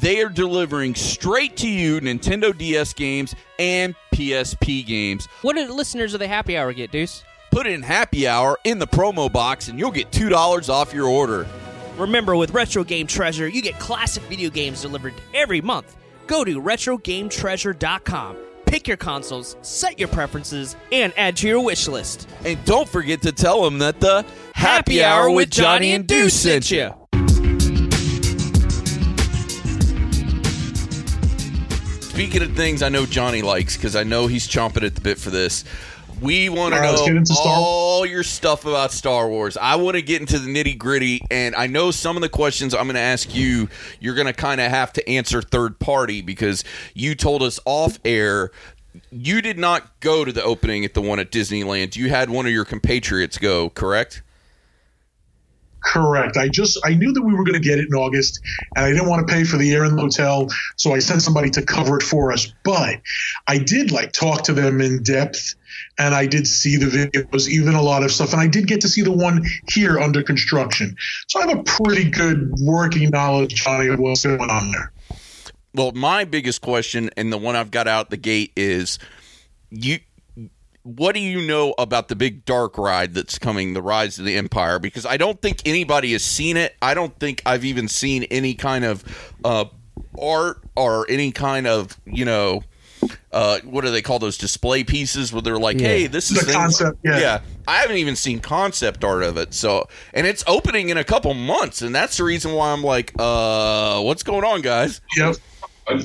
Speaker 2: they are delivering straight to you Nintendo DS games and PSP games.
Speaker 1: What do the listeners of the Happy Hour get, Deuce?
Speaker 2: Put in happy hour in the promo box and you'll get $2 off your order.
Speaker 1: Remember, with Retro Game Treasure, you get classic video games delivered every month. Go to RetroGameTreasure.com, pick your consoles, set your preferences, and add to your wish list.
Speaker 2: And don't forget to tell them that the Happy Hour with Johnny and Deuce sent you. Speaking of things I know Johnny likes, because I know he's chomping at the bit for this. We want to
Speaker 4: right,
Speaker 2: know all your stuff about Star Wars. I want to get into the nitty gritty, and I know some of the questions I'm going to ask you, you're going to kind of have to answer third party because you told us off air you did not go to the opening at the one at Disneyland. You had one of your compatriots go, correct?
Speaker 4: Correct. I just I knew that we were going to get it in August, and I didn't want to pay for the air in the hotel, so I sent somebody to cover it for us. But I did like talk to them in depth, and I did see the videos, even a lot of stuff, and I did get to see the one here under construction. So I have a pretty good working knowledge, Johnny, of what's going on there.
Speaker 2: Well, my biggest question and the one I've got out the gate is you what do you know about the big dark ride that's coming, the Rise of the Empire? Because I don't think anybody has seen it. I don't think I've even seen any kind of uh, art or any kind of, you know, uh, what do they call those display pieces where they're like,
Speaker 1: Yeah.
Speaker 2: hey, this is
Speaker 4: The
Speaker 2: things-
Speaker 4: concept, yeah.
Speaker 2: I haven't even seen concept art of it. So, and it's opening in a couple months, and that's the reason why I'm like, uh, what's going on, guys?
Speaker 4: Yep.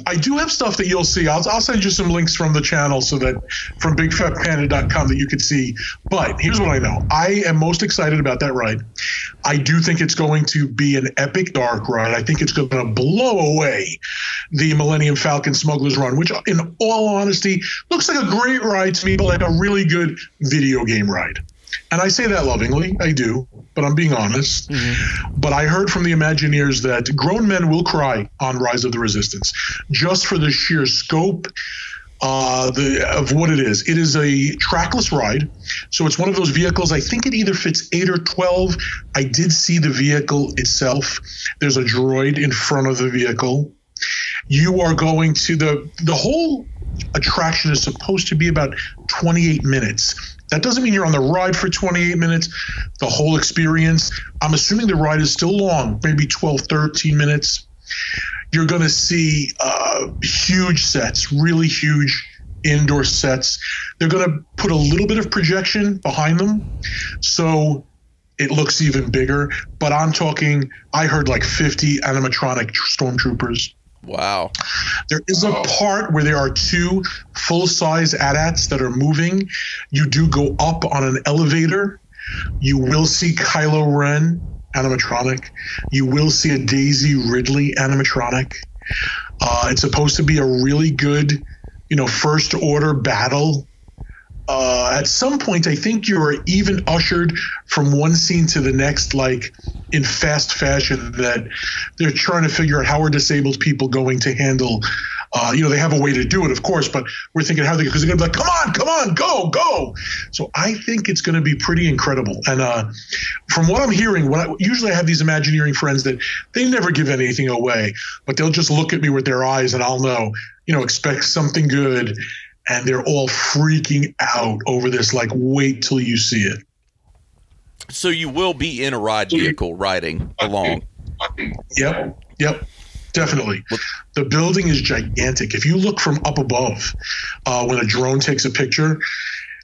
Speaker 4: I do have stuff that you'll see. I'll, I'll send you some links from the channel so that from bigfatpanda.com that you could see. But here's what I know I am most excited about that ride. I do think it's going to be an epic dark ride. I think it's going to blow away the Millennium Falcon Smuggler's Run, which, in all honesty, looks like a great ride to me, but like a really good video game ride. And I say that lovingly, I do, but I'm being honest. But I heard from the Imagineers that grown men will cry on Rise of the Resistance just for the sheer scope uh, the, of what it is. It is a trackless ride. So it's one of those vehicles, I think it either fits 8 or 12. I did see the vehicle itself. There's a droid in front of the vehicle. You are going to the the whole attraction is supposed to be about 28 minutes. That doesn't mean you're on the ride for 28 minutes. The whole experience, I'm assuming the ride is still long, maybe 12, 13 minutes. You're going to see uh, huge sets, really huge indoor sets. They're going to put a little bit of projection behind them. So it looks even bigger. But I'm talking, I heard like 50 animatronic stormtroopers.
Speaker 2: Wow.
Speaker 4: There is a part where there are two full size AT-ATs that are moving. You do go up on an elevator. You will see Kylo Ren animatronic. You will see a Daisy Ridley animatronic. Uh, it's supposed to be a really good, you know, first order battle. Uh, at some point, I think you are even ushered from one scene to the next, like in fast fashion. That they're trying to figure out how are disabled people going to handle. Uh, you know, they have a way to do it, of course, but we're thinking how they because they're going to be like, come on, come on, go, go. So I think it's going to be pretty incredible. And uh, from what I'm hearing, when I, usually I have these Imagineering friends that they never give anything away, but they'll just look at me with their eyes, and I'll know, you know, expect something good. And they're all freaking out over this. Like, wait till you see it.
Speaker 2: So you will be in a ride vehicle riding along.
Speaker 4: Yep. Yep. Definitely. The building is gigantic. If you look from up above, uh, when a drone takes a picture,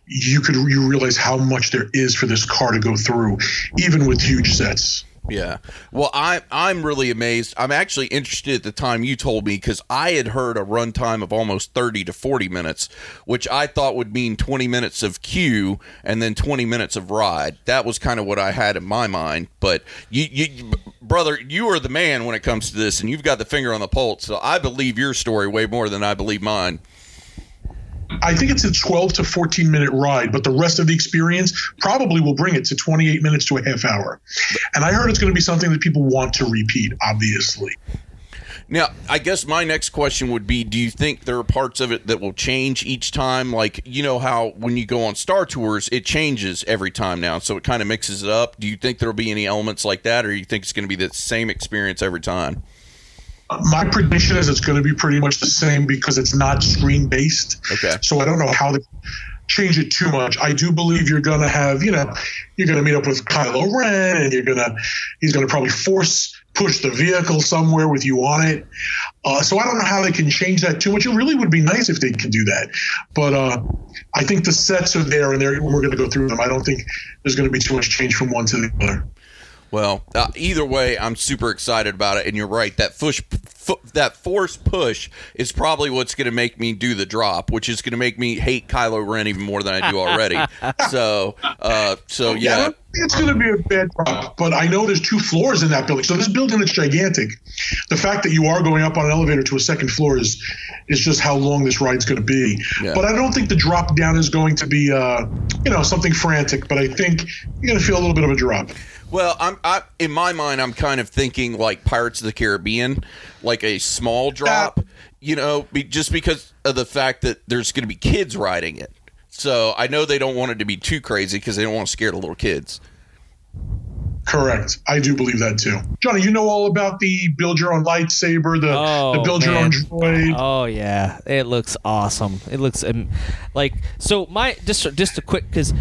Speaker 4: you could you realize how much there is for this car to go through, even with huge sets.
Speaker 2: Yeah. Well, I I'm really amazed. I'm actually interested at the time you told me because I had heard a runtime of almost 30 to 40 minutes, which I thought would mean 20 minutes of queue and then 20 minutes of ride. That was kind of what I had in my mind. But you, you, brother, you are the man when it comes to this, and you've got the finger on the pulse. So I believe your story way more than I believe mine.
Speaker 4: I think it's a 12 to 14 minute ride, but the rest of the experience probably will bring it to 28 minutes to a half hour. And I heard it's going to be something that people want to repeat, obviously.
Speaker 2: Now, I guess my next question would be do you think there are parts of it that will change each time? Like, you know how when you go on Star Tours, it changes every time now, so it kind of mixes it up. Do you think there'll be any elements like that, or you think it's going to be the same experience every time?
Speaker 4: My prediction is it's going to be pretty much the same because it's not screen based.
Speaker 2: Okay.
Speaker 4: So I don't know how to change it too much. I do believe you're going to have, you know, you're going to meet up with Kylo Ren and you're going to, he's going to probably force push the vehicle somewhere with you on it. Uh, so I don't know how they can change that too much. It really would be nice if they could do that. But uh, I think the sets are there and they're, we're going to go through them. I don't think there's going to be too much change from one to the other.
Speaker 2: Well, uh, either way, I'm super excited about it, and you're right. That push, fu- that force push is probably what's going to make me do the drop, which is going to make me hate Kylo Ren even more than I do already. so, uh, so
Speaker 4: I
Speaker 2: yeah,
Speaker 4: it's going to be a bad drop, but I know there's two floors in that building. So this building is gigantic. The fact that you are going up on an elevator to a second floor is is just how long this ride's going to be.
Speaker 2: Yeah.
Speaker 4: But I don't think the drop down is going to be, uh, you know, something frantic. But I think you're going to feel a little bit of a drop.
Speaker 2: Well, I'm I, in my mind, I'm kind of thinking like Pirates of the Caribbean, like a small drop. You know, be, just because of the fact that there's going to be kids riding it. So I know they don't want it to be too crazy because they don't want to scare the little kids.
Speaker 4: Correct. I do believe that too. Johnny, you know all about the build your own lightsaber, the,
Speaker 1: Oh,
Speaker 4: the build your own droid.
Speaker 1: Oh yeah, it looks awesome. It looks um, like so. My just just a quick because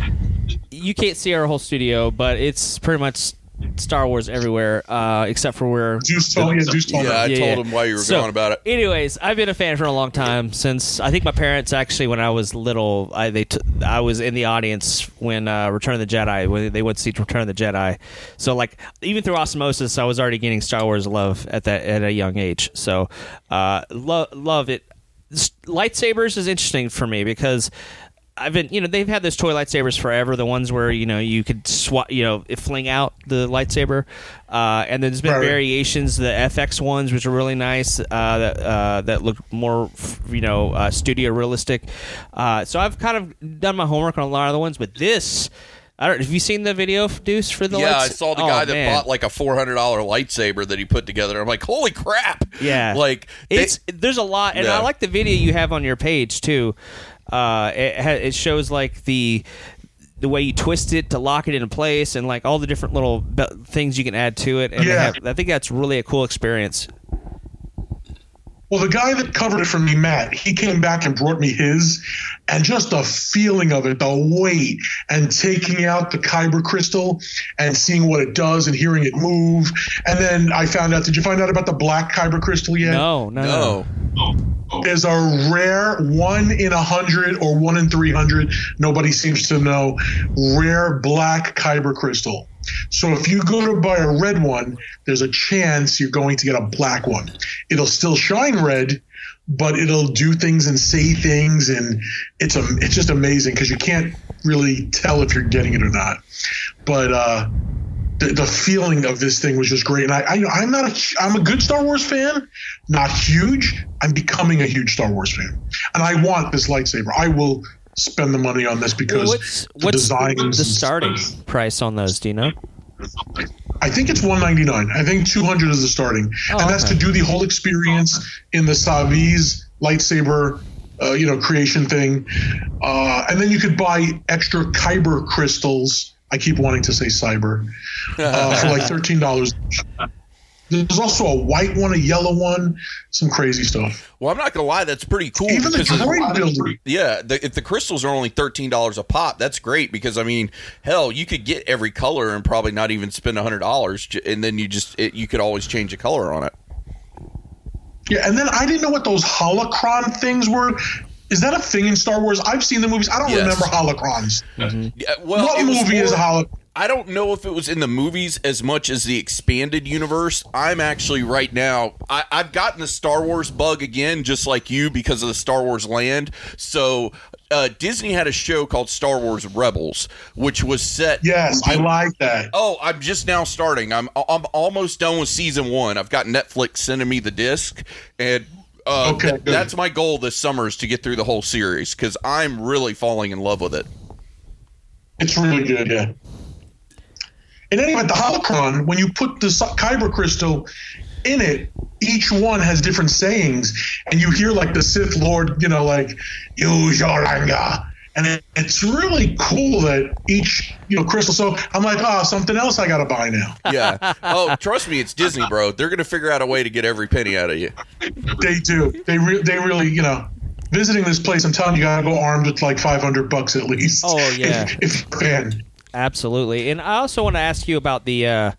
Speaker 1: you can't see our whole studio, but it's pretty much Star Wars everywhere uh, except for where
Speaker 4: Zeus told, yeah, Zeus told
Speaker 2: Yeah, I
Speaker 4: me.
Speaker 2: told him why you were going about it.
Speaker 1: Anyways, I've been a fan for a long time since I think my parents actually when I was little, I they t- I was in the audience when uh, Return of the Jedi when they went to see Return of the Jedi. So like even through osmosis, I was already getting Star Wars love at that at a young age. So uh, lo- love it. Lightsabers is interesting for me because. I've been, you know, they've had those toy lightsabers forever. The ones where you know you could swap, you know, fling out the lightsaber, uh, and then there's been
Speaker 4: Right.
Speaker 1: variations. The FX ones, which are really nice, uh, that uh, that look more, you know, uh, studio realistic. Uh, so I've kind of done my homework on a lot of the ones, but this, I don't. Have you seen the video, Deuce, for the?
Speaker 2: yeah, I saw the
Speaker 1: Oh,
Speaker 2: guy that
Speaker 1: man.
Speaker 2: bought like a four hundred dollar lightsaber that he put together. I'm like, holy crap!
Speaker 1: Yeah,
Speaker 2: like they-
Speaker 1: it's there's a lot, and
Speaker 2: Yeah.
Speaker 1: I like the video you have on your page too. Uh, it it shows like the the way you twist it to lock it into place, and like all the different little be- things you can add to it. And
Speaker 4: Yeah.
Speaker 1: have- I think that's really a cool experience.
Speaker 4: Well, the guy that covered it for me, Matt, he came back and brought me his, and just the feeling of it, the weight, and taking out the kyber crystal and seeing what it does and hearing it move. And then I found out. Did you find out about the black kyber crystal yet?
Speaker 1: No, no, no.
Speaker 2: no,
Speaker 4: There's a rare one in a hundred or one in three hundred. Nobody seems to know. Rare black kyber crystal. So if you go to buy a red one, there's a chance you're going to get a black one. It'll still shine red, but it'll do things and say things, and it's a it's just amazing because you can't really tell if you're getting it or not. But uh, the, the feeling of this thing was just great. And I, I I'm not a I'm a good Star Wars fan, not huge. I'm becoming a huge Star Wars fan, and I want this lightsaber. I will spend the money on this because
Speaker 1: What's
Speaker 4: the
Speaker 1: what's
Speaker 4: designs
Speaker 1: the starting price on those? Do you know?
Speaker 4: I think it's 199. I think 200 is the starting,
Speaker 1: Oh,
Speaker 4: and that's
Speaker 1: okay.
Speaker 4: to do the whole experience in the Savi's lightsaber, uh, you know, creation thing. Uh, and then you could buy extra kyber crystals. I keep wanting to say cyber uh, for like thirteen dollars. There's also a white one, a yellow one, some crazy stuff.
Speaker 2: well, I'm not gonna lie, that's pretty cool.
Speaker 4: Even the
Speaker 2: of-
Speaker 4: builder.
Speaker 2: Yeah, the, if the crystals are only thirteen dollars a pop, that's great because I mean, hell, you could get every color and probably not even spend hundred dollars, and then you just it, you could always change the color on it.
Speaker 4: Yeah, and then I didn't know what those holocron things were. Is that a thing in Star Wars? I've seen the movies. I don't
Speaker 2: Yes.
Speaker 4: remember holocrons.
Speaker 2: Yeah, well,
Speaker 4: what movie is a
Speaker 2: more-
Speaker 4: holo?
Speaker 2: I don't know if it was in the movies as much as the expanded universe. I'm actually right now. I, I've gotten the Star Wars bug again, just like you, because of the Star Wars land. So uh, Disney had a show called Star Wars Rebels, which was set.
Speaker 4: Yes, I like that.
Speaker 2: Oh, I'm just now starting. I'm I'm almost done with season one. I've got Netflix sending me the disc, and uh,
Speaker 4: Okay,
Speaker 2: th- that's my goal this summer is to get through the whole series because I'm really falling in love with it.
Speaker 4: It's really good, yeah. In any event, the holocron, when you put the kyber crystal in it, each one has different sayings, and you hear like the Sith Lord, you know, like use your anger, and it, it's really cool that each you know crystal. So I'm like, oh, something else I got to buy now.
Speaker 2: Yeah. Oh, trust me, it's Disney, bro. They're gonna figure out a way to get every penny out of you.
Speaker 4: They do. They re- they really, you know. Visiting this place, I'm telling you, you gotta go armed with like 500 bucks at least.
Speaker 1: Oh, yeah.
Speaker 4: if, if you're a fan.
Speaker 1: Absolutely, and I also want to ask you about the uh,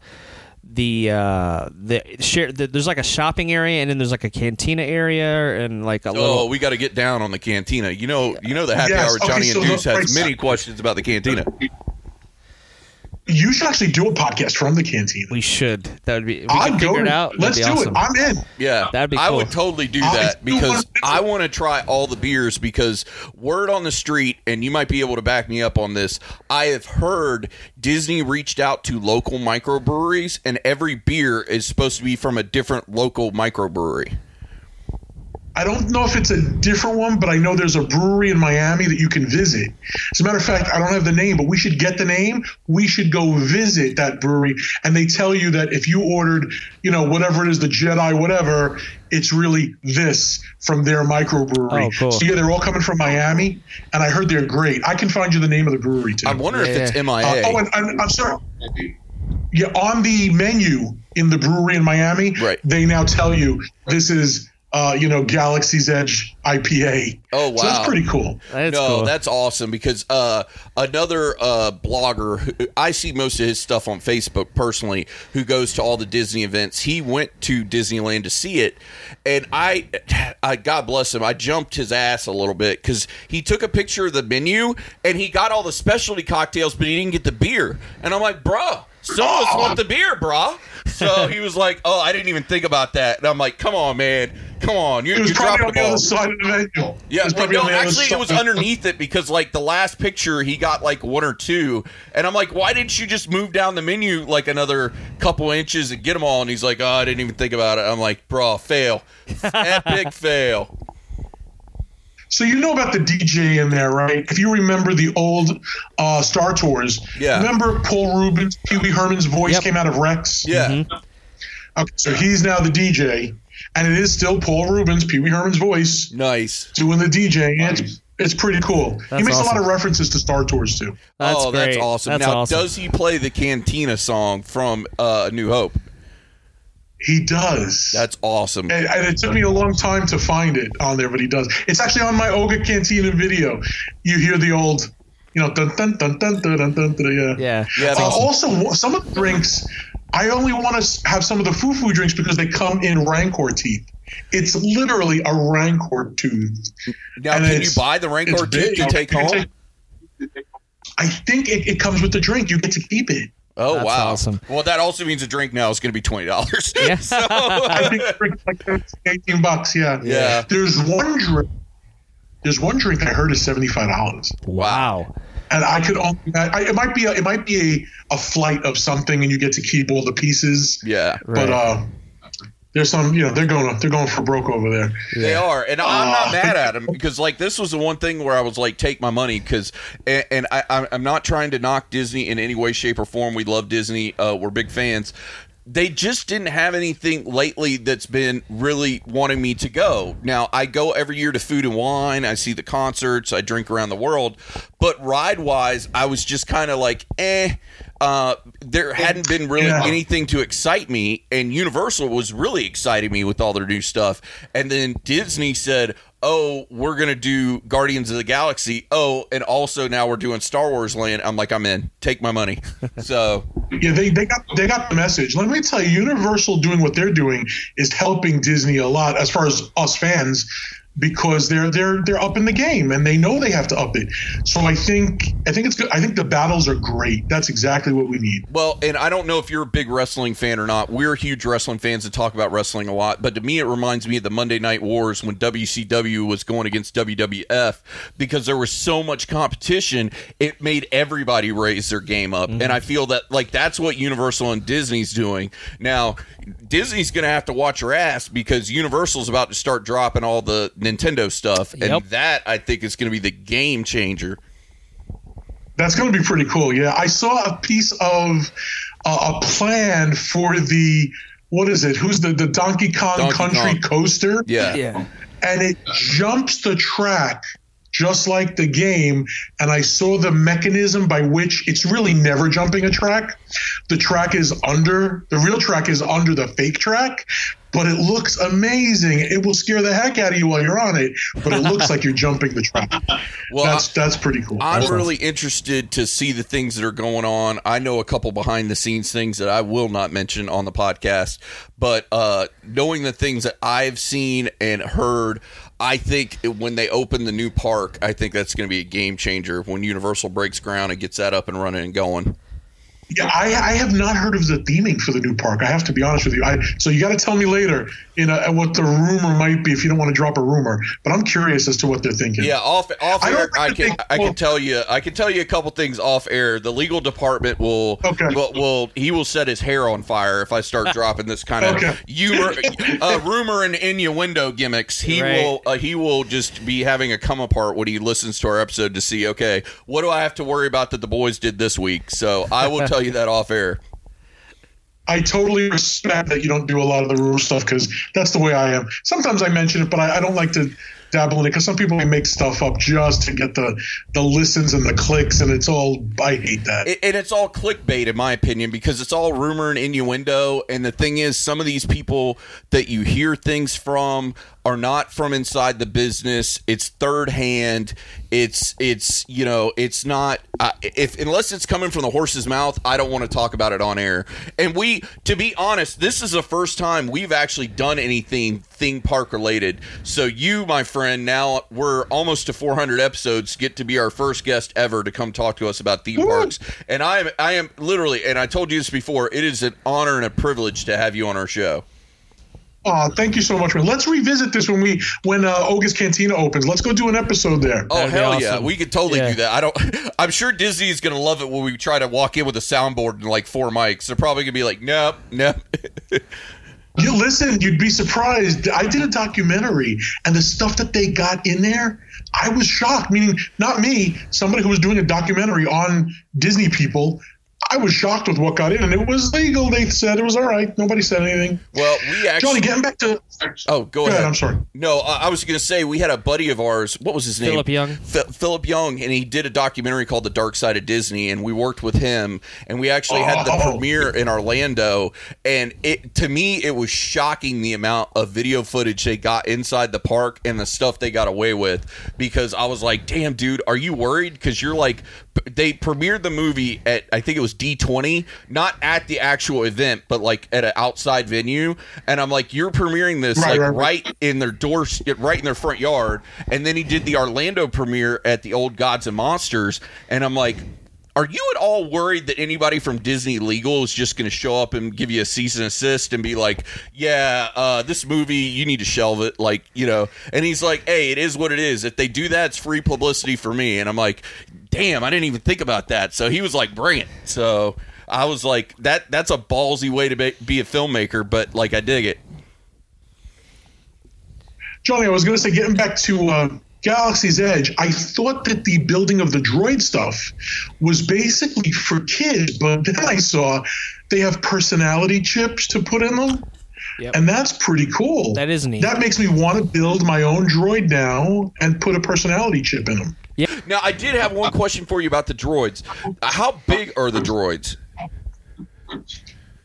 Speaker 1: the uh, the share. The, there's like a shopping area, and then there's like a cantina area, and like a
Speaker 2: Oh,
Speaker 1: little.
Speaker 2: we got to get down on the cantina. You know, you know the happy
Speaker 4: Yes,
Speaker 2: hour.
Speaker 4: okay,
Speaker 2: Johnny
Speaker 4: so
Speaker 2: and
Speaker 4: the
Speaker 2: Deuce has many questions about the cantina.
Speaker 4: You should actually do a podcast from the canteen.
Speaker 1: We should. That would be. We
Speaker 4: I'd
Speaker 1: could
Speaker 4: go.
Speaker 1: it out.
Speaker 4: Let's
Speaker 1: that'd
Speaker 4: do
Speaker 1: awesome.
Speaker 4: it. I'm in.
Speaker 2: Yeah,
Speaker 1: That'd be
Speaker 2: I would totally do that
Speaker 4: do
Speaker 2: because
Speaker 4: do
Speaker 2: I want to try all the beers because word on the street, and you might be able to back me up on this. I have heard Disney reached out to local microbreweries, and every beer is supposed to be from a different local microbrewery.
Speaker 4: I don't know if it's a different one, but I know there's a brewery in Miami that you can visit. As a matter of fact, I don't have the name, but we should get the name. We should go visit that brewery, and they tell you that if you ordered, you know, whatever it is, the Jedi, whatever, it's really this from their microbrewery.
Speaker 1: Oh, cool.
Speaker 4: So yeah, they're all coming from Miami, and I heard they're great. I can find you the name of the brewery too.
Speaker 2: I wonder if it's
Speaker 1: yeah.
Speaker 2: MIA.
Speaker 4: Uh, oh, and, and I'm sorry. Yeah, on the menu in the brewery in Miami,
Speaker 2: Right.
Speaker 4: they now tell you this is, uh, you know, Galaxy's Edge IPA.
Speaker 2: Oh,
Speaker 4: So
Speaker 2: wow.
Speaker 4: that's pretty cool.
Speaker 1: That's
Speaker 2: no,
Speaker 1: cool.
Speaker 2: that's awesome because uh, another uh, blogger, who, I see most of his stuff on Facebook personally, who goes to all the Disney events. He went to Disneyland to see it, and I, I God bless him, I jumped his ass a little bit because he took a picture of the menu and he got all the specialty cocktails, but he didn't get the beer. And I'm like, bruh, some of oh. us want the beer, bruh. So he was like, "Oh, I didn't even think about that." And I'm like, "Come on, man, come on, you,
Speaker 4: It was
Speaker 2: you
Speaker 4: probably
Speaker 2: dropped
Speaker 4: on
Speaker 2: the
Speaker 4: the
Speaker 2: ball."
Speaker 4: other side of the menu.
Speaker 2: Yeah,
Speaker 4: it
Speaker 2: but no,
Speaker 4: on the other
Speaker 2: actually, it was underneath it because, like, the last picture, he got like one or two, and I'm like, why didn't you just move down the menu like another couple inches and get them all? And he's like, oh, I didn't even think about it. I'm like, bro, fail, epic fail.
Speaker 4: So you know about the DJ in there, right? If you remember the old uh, Star Tours,
Speaker 2: Yeah.
Speaker 4: Remember Paul Reubens, Pee Wee Herman's voice
Speaker 1: Yep.
Speaker 4: came out of Rex.
Speaker 2: Yeah,
Speaker 1: Mm-hmm.
Speaker 4: Okay, so he's now the DJ, and it is still Paul Reubens, Pee Wee Herman's voice,
Speaker 2: nice.
Speaker 4: doing the DJ. And it's it's pretty cool. he
Speaker 1: That's
Speaker 4: makes a lot of references to Star Tours too.
Speaker 1: That's
Speaker 2: oh, that's awesome.
Speaker 1: That's
Speaker 2: now,
Speaker 1: awesome.
Speaker 2: does he play the Cantina song from uh, New Hope?
Speaker 4: He does.
Speaker 2: That's awesome.
Speaker 4: and, and it took me a long time to find it on there, but he does. It's actually on my Oga Cantina video. You hear the old, you know, dun dun dun dun dun dun dun. dun yeah.
Speaker 1: Yeah.
Speaker 2: Yeah,
Speaker 4: Uh,
Speaker 1: awesome.
Speaker 4: Also, some of the drinks, I only want to have some of the foo-foo drinks because they come in Rancor teeth. It's literally a Rancor tooth.
Speaker 2: Now,
Speaker 4: and
Speaker 2: can you buy the Rancor
Speaker 4: it's
Speaker 2: tooth
Speaker 4: big.
Speaker 2: to take home?
Speaker 4: take- I think it, it comes with the drink. You get to keep it.
Speaker 2: Oh
Speaker 1: That's
Speaker 2: wow!
Speaker 1: awesome.
Speaker 2: Well, that also means a drink now is going to be twenty dollars.
Speaker 1: Yeah.
Speaker 4: I think the drink's like eighteen bucks. Yeah.
Speaker 2: Yeah.
Speaker 4: There's one drink. There's one drink I heard is seventy five dollars.
Speaker 1: wow.
Speaker 4: and I could only I, it might be a, it might be a, a flight of something, and you get to keep all the pieces.
Speaker 2: yeah.
Speaker 4: But uh, there's some you know they're going they're going for broke over there.
Speaker 2: They are, and I'm not mad at them because like this was the one thing where I was like, take my money because, and, and I, I'm- I'm not trying to knock Disney in any way, shape, or form. We love Disney. Uh, we're big fans. They just didn't have anything lately that's been really wanting me to go. Now I go every year to Food and Wine. I see the concerts. I drink around the world, but ride wise, I was just kind of like, eh. Uh, there hadn't been really
Speaker 4: Yeah.
Speaker 2: anything to excite me, and Universal was really exciting me with all their new stuff. And then Disney said, "Oh, we're gonna do Guardians of the Galaxy. Oh, and also now we're doing Star Wars Land." I'm like, "I'm in. Take my money." so
Speaker 4: Yeah, they, they got they got the message. Let me tell you, Universal doing what they're doing is helping Disney a lot as far as us fans because they're they're they're up in the game and they know they have to up it. So I think I think it's good. I think the battles are great. That's exactly what we need.
Speaker 2: Well, and I don't know if you're a big wrestling fan or not. We're huge wrestling fans and talk about wrestling a lot. But to me, it reminds me of the Monday Night Wars when WCW was going against WWF because there was so much competition. It made everybody raise their game up, and mm-hmm. I feel that like that's what Universal and Disney's doing now. Disney's going to have to watch her ass because Universal's about to start dropping all the Nintendo stuff, and
Speaker 1: Yep.
Speaker 2: that I think is going to be the game changer.
Speaker 4: That's going to be pretty cool. Yeah, I saw a piece of uh, a plan for the what is it? Who's the the Donkey Kong
Speaker 2: Donkey
Speaker 4: Country
Speaker 2: Kong.
Speaker 4: coaster?
Speaker 2: Yeah,
Speaker 1: Yeah.
Speaker 4: and it jumps the track just like the game. And I saw the mechanism by which it's really never jumping a track. The track is under, the real track is under the fake track, but it looks amazing. It will scare the heck out of you while you're on it, but it looks like you're jumping the track.
Speaker 2: Well,
Speaker 4: that's that's pretty cool.
Speaker 2: I'm
Speaker 4: That's-
Speaker 2: really interested to see the things that are going on. I know a couple behind the scenes things that I will not mention on the podcast, but uh, knowing the things that I've seen and heard, I think when they open the new park, I think that's going to be a game changer when Universal breaks ground and gets that up and running and going.
Speaker 4: Yeah, I, I have not heard of the theming for the new park. I have to be honest with you. I, so you got to tell me later, you know, what the rumor might be if you don't want to drop a rumor. But I'm curious as to what they're thinking.
Speaker 2: Yeah, off off
Speaker 4: I
Speaker 2: air, I can
Speaker 4: think-
Speaker 2: I
Speaker 4: well-
Speaker 2: can tell you I can tell you a couple things off air. The legal department will
Speaker 4: Okay.
Speaker 2: will, will he will set his hair on fire if I start dropping this kind of
Speaker 4: Okay.
Speaker 2: humor, uh, rumor and innuendo gimmicks. He
Speaker 1: Right.
Speaker 2: will uh, he will just be having a come apart when he listens to our episode to see okay what do I have to worry about that the boys did this week. So I will tell you that off air.
Speaker 4: I totally respect that you don't do a lot of the rumor stuff because that's the way I am. Sometimes I mention it, but I, I don't like to dabble in it because some people may make stuff up just to get the the listens and the clicks, and it's all. I hate that.
Speaker 2: It- and it's all clickbait in my opinion because it's all rumor and innuendo and the thing is some of these people that you hear things from are not from inside the business. It's third hand. It's it's you know it's not uh, if unless it's coming from the horse's mouth i don't want to talk about it on air. And we to be honest this is the first time we've actually done anything theme park related. So you my friend now we're almost to 400 episodes get to be our first guest ever to come talk to us about theme parks. And i am i am literally and i told you this before it is an honor and a privilege to have you on our show
Speaker 4: Oh, thank you so much, man. Let's revisit this when we when uh, Oga's Cantina opens. Let's go do an episode there.
Speaker 2: Oh
Speaker 1: That'd be
Speaker 2: hell yeah, we could totally
Speaker 1: Yeah.
Speaker 2: do that. I don't. I'm sure Disney's gonna love it when we try to walk in with a soundboard and like four mics. They're probably gonna be like, nope, nope.
Speaker 4: You listen, you'd be surprised. I did a documentary, and the stuff that they got in there, I was shocked. Meaning, not me, somebody who was doing a documentary on Disney people. I was shocked with what got in, and it was legal. They said it was all right. Nobody said anything.
Speaker 2: well, we actually.
Speaker 4: Johnny, getting back to
Speaker 2: Oh, go,
Speaker 4: Go
Speaker 2: ahead.
Speaker 4: ahead, I'm sorry.
Speaker 2: No, I, I was going to say we had a buddy of ours. What was his name?
Speaker 1: Philip Young.
Speaker 2: Phi- Philip Young, and he did a documentary called The Dark Side of Disney, and we worked with him, and we actually had the
Speaker 4: Oh.
Speaker 2: premiere in Orlando, and it to me it was shocking the amount of video footage they got inside the park and the stuff they got away with, because I was like, damn, dude, are you worried? Because you're like, p- they premiered the movie at I think it was D20, not at the actual event, but like at an outside venue, and I'm like, you're premiering this
Speaker 4: Right,
Speaker 2: like
Speaker 4: right,
Speaker 2: right
Speaker 4: right.
Speaker 2: in their door, right in their front yard. And then he did the Orlando premiere at the old Gods and Monsters. And I'm like, are you at all worried that anybody from Disney Legal is just going to show up and give you a cease and assist and be like, yeah, uh, this movie, you need to shelve it? Like, you know, and he's like, hey, it is what it is. If they do that, it's free publicity for me. And I'm like, damn, I didn't even think about that. So he was like, bring it. So I was like, that that's a ballsy way to be, be a filmmaker, but like, I dig it.
Speaker 4: Johnny, I was going to say, getting back to uh, Galaxy's Edge, I thought that the building of the droid stuff was basically for kids, but then I saw they have personality chips to put in them.
Speaker 1: Yep.
Speaker 4: And that's pretty cool.
Speaker 1: That is neat.
Speaker 4: That makes me want to build my own droid now and put a personality chip in them. Yeah.
Speaker 2: Now, I did have one question for you about the droids. How big are the droids?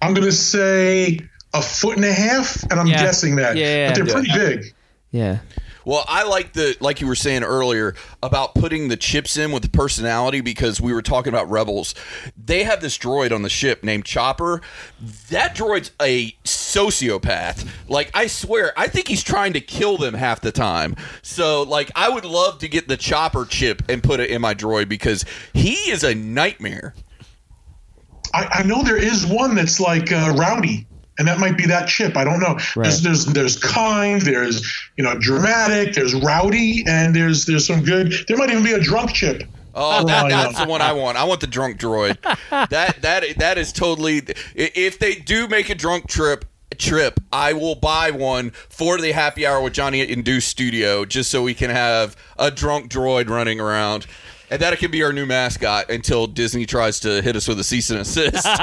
Speaker 4: I'm going to say a foot and a half, and I'm
Speaker 1: Yeah.
Speaker 4: guessing that.
Speaker 1: Yeah,
Speaker 4: but they're
Speaker 2: yeah.
Speaker 4: pretty big.
Speaker 1: Yeah.
Speaker 2: Well, I like the like you were saying earlier about putting the chips in with the personality because we were talking about Rebels. They have this droid on the ship named Chopper. That droid's a sociopath. Like I swear, I think he's trying to kill them half the time. So, like I would love to get the Chopper chip and put it in my droid because he is a nightmare.
Speaker 4: I, I know there is one that's like uh, rowdy, and that might be that chip. I don't know. There's, there's there's kind, there's you know dramatic, there's rowdy, and there's there's some good. There might even be a drunk chip.
Speaker 2: Oh, that, that's the one I want. I want the drunk droid. that that that is totally. If they do make a drunk trip trip, I will buy one for the happy hour with Johnny Induce Studio, just so we can have a drunk droid running around. And that can be our new mascot until Disney tries to hit us with a cease and assist.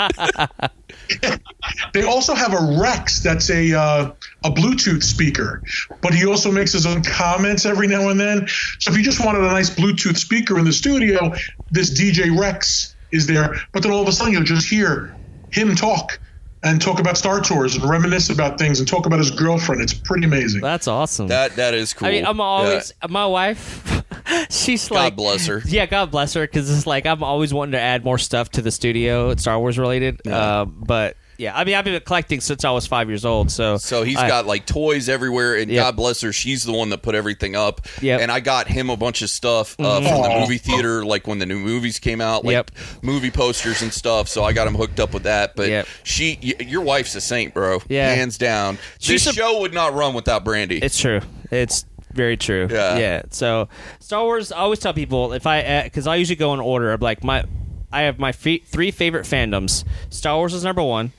Speaker 4: They also have a Rex that's a uh, a Bluetooth speaker, but he also makes his own comments every now and then. So if you just wanted a nice Bluetooth speaker in the studio, this DJ Rex is there. But then all of a sudden you'll just hear him talk and talk about Star Tours and reminisce about things and talk about his girlfriend. It's pretty amazing.
Speaker 1: That's awesome.
Speaker 2: that that is cool.
Speaker 1: I mean, I'm
Speaker 2: Yeah.
Speaker 1: always my wife. she's
Speaker 2: God
Speaker 1: like, God
Speaker 2: bless her.
Speaker 1: Yeah, God bless her, because it's like I'm always wanting to add more stuff to the studio, Star Wars related. Uh, but Yeah, I mean, I've been collecting since I was five years old. So,
Speaker 2: So he's
Speaker 1: I-
Speaker 2: got like toys everywhere, and
Speaker 1: Yep.
Speaker 2: God bless her, she's the one that put everything up.
Speaker 1: Yep.
Speaker 2: And I got him a bunch of stuff uh, from the movie theater, like when the new movies came out, like
Speaker 1: Yep.
Speaker 2: movie posters and stuff. So I got him hooked up with that. But
Speaker 1: Yep.
Speaker 2: she, y- your wife's a saint, bro.
Speaker 1: Yeah.
Speaker 2: hands down.
Speaker 1: She's
Speaker 2: this
Speaker 1: a-
Speaker 2: show would not run without Brandy.
Speaker 1: It's true. It's very true.
Speaker 2: Yeah.
Speaker 1: Yeah. So Star Wars. I always tell people if I because I usually go in order. I'm like my, I have my fe- three favorite fandoms. Star Wars is number one.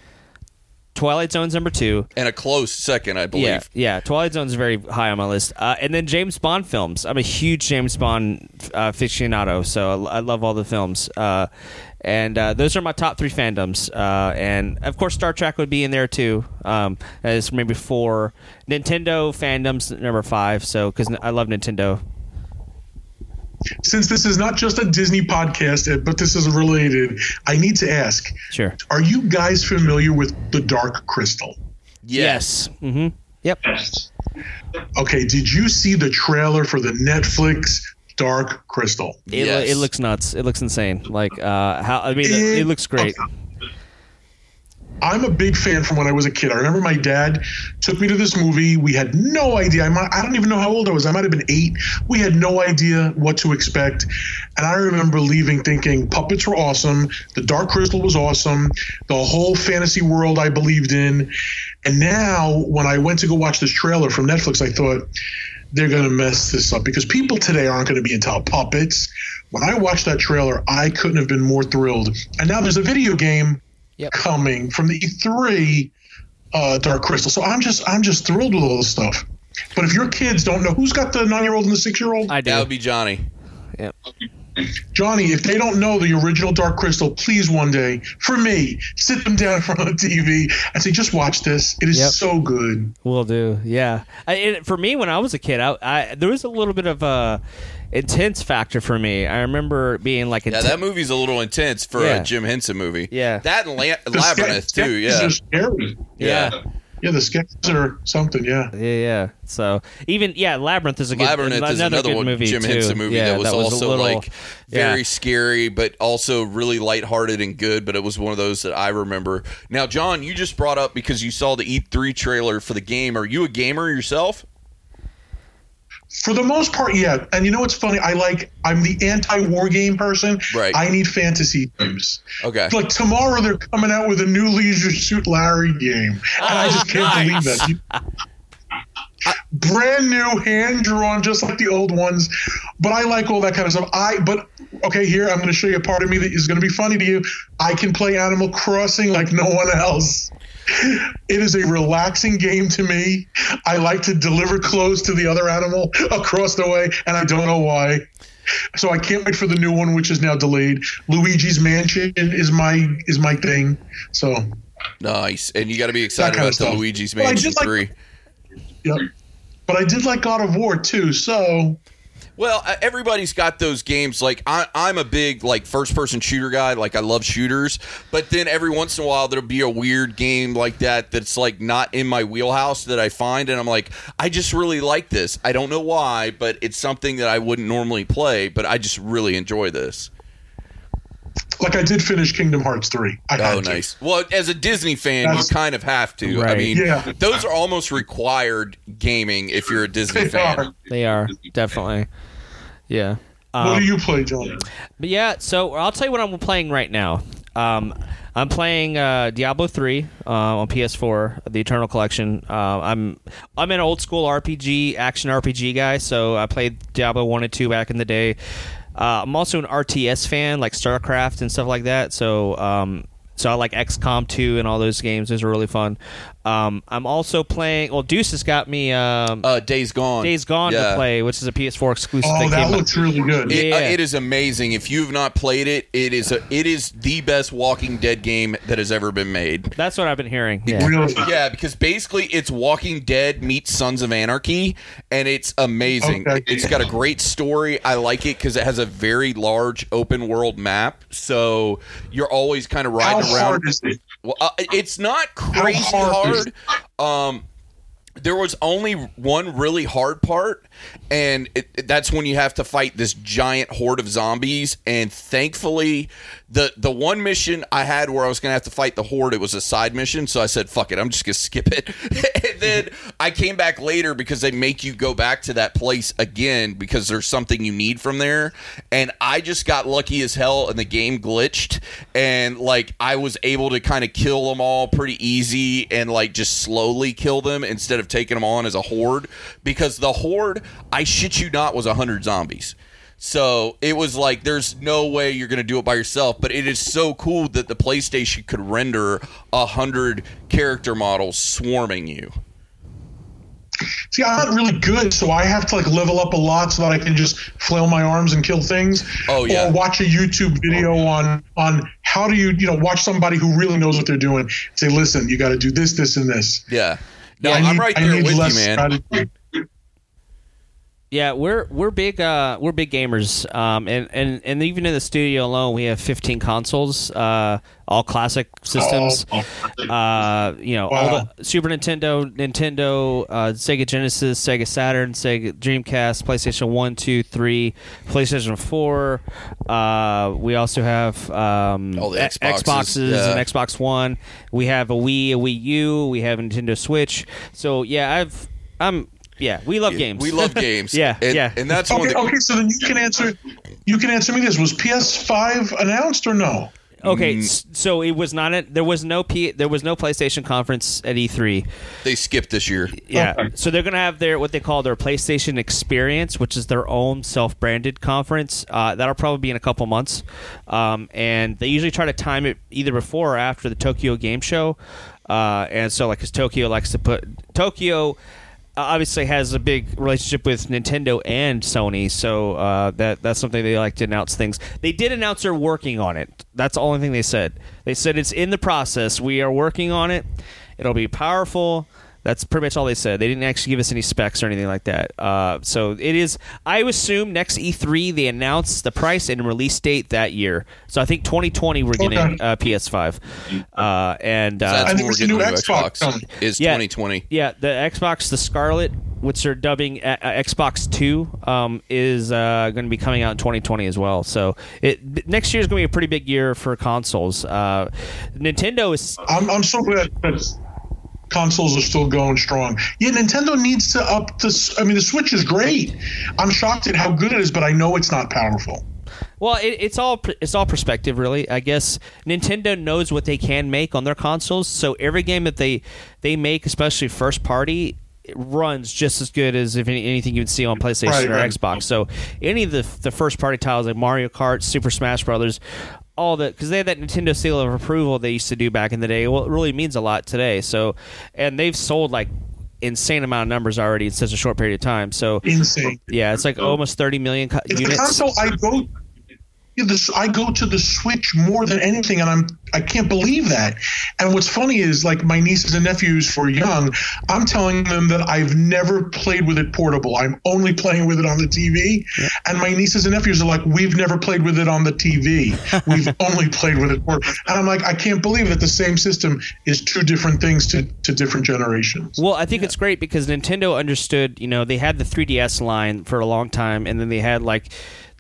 Speaker 1: Twilight Zone's number two.
Speaker 2: and a close second, I believe.
Speaker 1: Yeah, yeah. Twilight Zone's very high on my list. Uh, and then James Bond films. I'm a huge James Bond uh, aficionado, so I, I love all the films. Uh, and uh, those are my top three fandoms. Uh, and of course, Star Trek would be in there too, um, as maybe four. Nintendo fandoms number five. So because I love Nintendo.
Speaker 4: Since this is not just a Disney podcast, uh, but this is related, I need to ask:
Speaker 1: Sure.
Speaker 4: Are you guys familiar with the Dark Crystal?
Speaker 2: Yes.
Speaker 1: Mm-hmm. Yep.
Speaker 4: Okay, did you see the trailer for the Netflix Dark Crystal?
Speaker 1: It,
Speaker 2: Yes.
Speaker 1: it looks nuts. It looks insane. Like uh, how I mean, it, it looks great.
Speaker 4: I'm a big fan from when I was a kid. I remember my dad took me to this movie. We had no idea. I, might, I don't even know how old I was. I might have been eight. We had no idea what to expect. And I remember leaving thinking puppets were awesome. The Dark Crystal was awesome. The whole fantasy world I believed in. And now, when I went to go watch this trailer from Netflix, I thought, they're going to mess this up because people today aren't going to be into puppets. When I watched that trailer, I couldn't have been more thrilled. And now there's a video game
Speaker 1: Yep.
Speaker 4: coming from the E3 uh, Dark Crystal. So I'm just I'm just thrilled with all this stuff. But if your kids don't know who's got the nine year old and the six year old,
Speaker 1: I do.
Speaker 2: That would be Johnny.
Speaker 1: Yep.
Speaker 4: Johnny, if they don't know the original Dark Crystal, please one day, for me, sit them down in front of the TV and say, just watch this. It is
Speaker 1: Yep.
Speaker 4: so good.
Speaker 1: Will do. Yeah. I, it, for me, when I was a kid, I, I there was a little bit of a intense factor for me. I remember being like,
Speaker 2: Yeah, that movie's a little intense for
Speaker 1: Yeah.
Speaker 2: a Jim Henson movie.
Speaker 1: Yeah.
Speaker 2: That and La- Labyrinth
Speaker 4: ske-
Speaker 2: too.
Speaker 4: Skeksis
Speaker 2: Yeah.
Speaker 4: are scary.
Speaker 1: yeah.
Speaker 4: Yeah, the Skeksis are something. Yeah.
Speaker 1: Yeah, yeah. So even yeah, Labyrinth is a good
Speaker 2: Labyrinth is
Speaker 1: another,
Speaker 2: another
Speaker 1: good
Speaker 2: one
Speaker 1: movie
Speaker 2: Jim
Speaker 1: too.
Speaker 2: Henson movie
Speaker 1: yeah,
Speaker 2: that was
Speaker 1: a
Speaker 2: also
Speaker 1: little-
Speaker 2: like very
Speaker 1: yeah.
Speaker 2: scary, but also really lighthearted and good. But it was one of those that I remember. Now, John, you just brought up because you saw the E3 trailer for the game. Are you a gamer yourself?
Speaker 4: For the most part, yeah. And you know what's funny? I like I'm the anti-war game person.
Speaker 2: Right.
Speaker 4: I need fantasy games.
Speaker 2: Okay.
Speaker 4: Like tomorrow, they're coming out with a new Leisure Suit Larry game, and I just can't believe that. Brand new, hand drawn, just like the old ones. But I like all that kind of stuff. I but okay, here I'm going to show you a part of me that is going to be funny to you. I can play Animal Crossing like no one else. It is a relaxing game to me. I like to deliver clothes to the other animal across the way, and I don't know why. So I can't wait for the new one, which is now delayed. Luigi's Mansion is my is my thing. So
Speaker 2: Nice. And you got to be excited about the. Luigi's
Speaker 4: Well,
Speaker 2: Mansion
Speaker 4: did like-
Speaker 2: 3.
Speaker 4: Yep. But I did like God of War too. So
Speaker 2: Well, uh, everybody's got those games. Like I, I'm a big like first person shooter guy. Like I love shooters, but then every once in a while there'll be a weird game like that that's like not in my wheelhouse that I find, and I'm like, I just really like this. I don't know why, but it's something that I wouldn't normally play, but I just really enjoy this.
Speaker 4: Like I did finish Kingdom Hearts three. I had
Speaker 2: Oh,
Speaker 4: to.
Speaker 2: nice. Well, as a Disney fan,
Speaker 4: That's-
Speaker 2: you kind of have to. I mean,
Speaker 4: Yeah.
Speaker 2: those are almost required gaming if you're a Disney
Speaker 4: They
Speaker 2: fan.
Speaker 4: are.
Speaker 1: They are definitely. Yeah.
Speaker 4: What
Speaker 1: Um,
Speaker 4: do you play, John?
Speaker 1: But yeah, so I'll tell you what I'm playing right now. Um, I'm playing uh, Diablo 3 uh, on PS4, the Eternal Collection. Uh, I'm I'm an old school RPG, action RPG guy, so I played Diablo 1 and 2 back in the day. Uh, I'm also an RTS fan, like StarCraft and stuff like that. So um, so I like XCOM 2 and all those games. Those are really fun. Um, I'm also playing. Well, Deuce has got me um,
Speaker 2: Uh, Days Gone.
Speaker 1: Days Gone
Speaker 2: Yeah.
Speaker 1: to play, which is a PS4 exclusive.
Speaker 4: Oh,
Speaker 1: that
Speaker 4: that
Speaker 1: out-
Speaker 4: looks really good.
Speaker 2: It, uh,
Speaker 1: Yeah.
Speaker 2: it is amazing. If you've not played it, it is a, it is the best Walking Dead game that has ever been made.
Speaker 1: That's what I've been hearing. Yeah.
Speaker 4: Really?
Speaker 2: Yeah, because basically it's Walking Dead meets Sons of Anarchy, and it's amazing.
Speaker 4: Okay.
Speaker 2: It's got a great story. I like it because it has a very large open world map, so you're always kind of
Speaker 4: How
Speaker 2: riding around.
Speaker 4: hard is it?
Speaker 2: Well, uh, it's not crazy
Speaker 4: hard
Speaker 2: hard. Um, there was only one really hard part and it, it- that's when you have to fight this giant horde of zombies and thankfully the the one mission i had where i was gonna have to fight the horde it was a side mission so i said fuck it i'm just gonna skip it. And then i came back later because they make you go back to that place again because there's something you need from there. And i just got lucky as hell and the game glitched. And like i was able to kind of kill them all pretty easy and like just slowly kill them instead of taking them on as a horde. Because the horde i shit you not was 100 zombies so it was like there's no way you're going to do it by yourself but it is so cool that the playstation could render a hundred character models swarming you
Speaker 4: See, I'm not really good, so I have to like level up a lot so that I can just flail my arms and kill things.
Speaker 2: Oh, yeah.
Speaker 4: Or watch a YouTube video oh, on on how do you you know watch somebody who really knows what they're doing. Say, listen, you got to do this, this, and this.
Speaker 2: yeah no
Speaker 4: I
Speaker 2: i'm
Speaker 4: need-
Speaker 2: right there with you man
Speaker 4: strategy.
Speaker 1: Yeah, we're we're big uh, we're big gamers, um, and, and and even in the studio alone, we have 15 consoles, uh, all classic systems.
Speaker 4: Oh,
Speaker 1: Uh, you know,
Speaker 4: Wow.
Speaker 1: all the Super Nintendo, Nintendo, uh, Sega Genesis, Sega Saturn, Sega Dreamcast, PlayStation One, Two, Three, PlayStation Four. Uh, we also have um,
Speaker 2: All the Xboxes,
Speaker 1: Xboxes
Speaker 2: yeah.
Speaker 1: and Xbox One. We have a Wii, a Wii U. We have a Nintendo Switch. So yeah, I've I'm yeah, we love games.
Speaker 2: we love games
Speaker 1: Yeah,
Speaker 2: and,
Speaker 1: yeah.
Speaker 2: and that's
Speaker 4: Okay,
Speaker 2: of
Speaker 4: okay, so then you can answer. You can answer me this: Was PS5 announced or no?
Speaker 1: Okay, s- so it was not. A, there was no P. There was no PlayStation conference at E3.
Speaker 2: they skipped this year
Speaker 1: Yeah,
Speaker 4: Okay.
Speaker 1: so they're gonna have their what they call their PlayStation Experience, which is their own self-branded conference. Uh, that'll probably be in a couple months, um, and they usually try to time it either before or after the Tokyo Game Show. Uh, and so, like, because Tokyo likes to put Tokyo. Uh, Obviously, has a big relationship with Nintendo and Sony, so uh, that that's something they like to announce things. They did announce they're working on it. That's the only thing they said. They said it's in the process. We are working on it. It'll be powerful. That's pretty much all they said. They didn't actually give us any specs or anything like that. Uh, so it is. I assume next E3 they announce the price and release date that year. So I think 2020 we're getting uh, PS5, uh, and uh,
Speaker 2: that's
Speaker 4: I
Speaker 2: when
Speaker 4: think
Speaker 2: we're
Speaker 4: it's the
Speaker 2: getting
Speaker 4: new
Speaker 2: new
Speaker 4: Xbox
Speaker 2: xbox is
Speaker 1: Yeah.
Speaker 2: 2020
Speaker 1: yeah, the Xbox, the Scarlett, which they're dubbing uh, uh, Xbox Two, um, is uh, going to be coming out in 2020 as well. So it next year is going to be a pretty big year for consoles. Uh, Nintendo is
Speaker 4: I'm, I'm so glad that consoles are still going strong. Yeah, Nintendo needs to up this. I mean, the Switch is great. I'm shocked at how good it is, but I know it's not powerful.
Speaker 1: Well, it, it's all it's all perspective, really. I guess Nintendo knows what they can make on their consoles, so every game that they they make, especially first party, it runs just as good as if any, anything you would see on PlayStation
Speaker 4: Right,
Speaker 1: or
Speaker 4: right.
Speaker 1: Xbox. So any of the the first party titles like Mario Kart, Super Smash Brothers, all the because they had that Nintendo seal of approval they used to do back in the day. Well, it really means a lot today. So, and they've sold like insane amount of numbers already in such a short period of time. So
Speaker 4: Insane.
Speaker 1: yeah, it's like almost 30 million co-
Speaker 4: It's the
Speaker 1: units.
Speaker 4: console I go. Yeah, this, I go to the Switch more than anything, and I'm I can't believe that. And what's funny is like my nieces and nephews who are young, I'm telling them that I've never played with it portable. I'm only playing with it on the TV. And my nieces and nephews are like, we've never played with it on the TV. We've only played with it portable. And I'm like, I can't believe that the same system is two different things to, to different generations.
Speaker 1: Well, I think it's great because Nintendo understood. You know, they had the 3DS line for a long time, and then they had like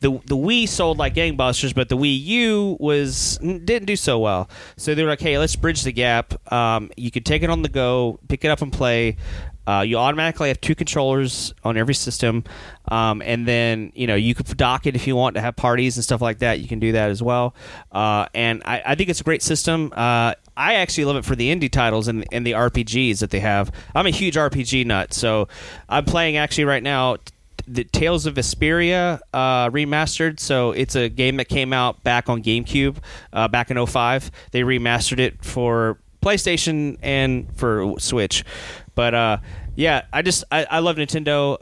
Speaker 1: the the Wii sold like gangbusters, but the Wii U was didn't do so well. So they were like, "Hey, let's bridge the gap. Um, you could take it on the go, pick it up and play." Uh, you automatically have two controllers on every system, um, and then you know you could dock it if you want to have parties and stuff like that. You can do that as well, uh, and I, I think it's a great system. Uh, I actually love it for the indie titles and, and the RPGs that they have. I'm a huge RPG nut, so I'm playing actually right now the Tales of Vesperia uh, remastered. So it's a game that came out back on GameCube uh, back in 05. They remastered it for PlayStation and for Switch. But uh, yeah, I just I, I love Nintendo.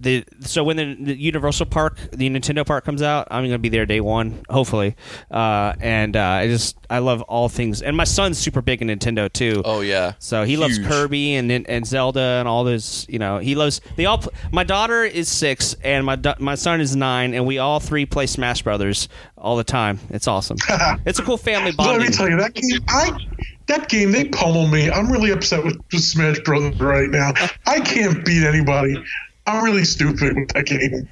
Speaker 1: The so when the, the Universal Park, the Nintendo Park comes out, I'm gonna be there day one, hopefully. Uh, and uh, I just I love all things, and my son's super big in Nintendo too.
Speaker 2: Oh yeah.
Speaker 1: So he loves Kirby and and Zelda and all those. You know, he loves. They all. My daughter is six and my da- my son is nine, and we all three play Smash Brothers all the time. It's awesome. it's a cool family
Speaker 4: Let me tell you that game. I that game they pummel me. I'm really upset with, with Smash Brothers right now. I can't beat anybody. I'm really stupid with that game.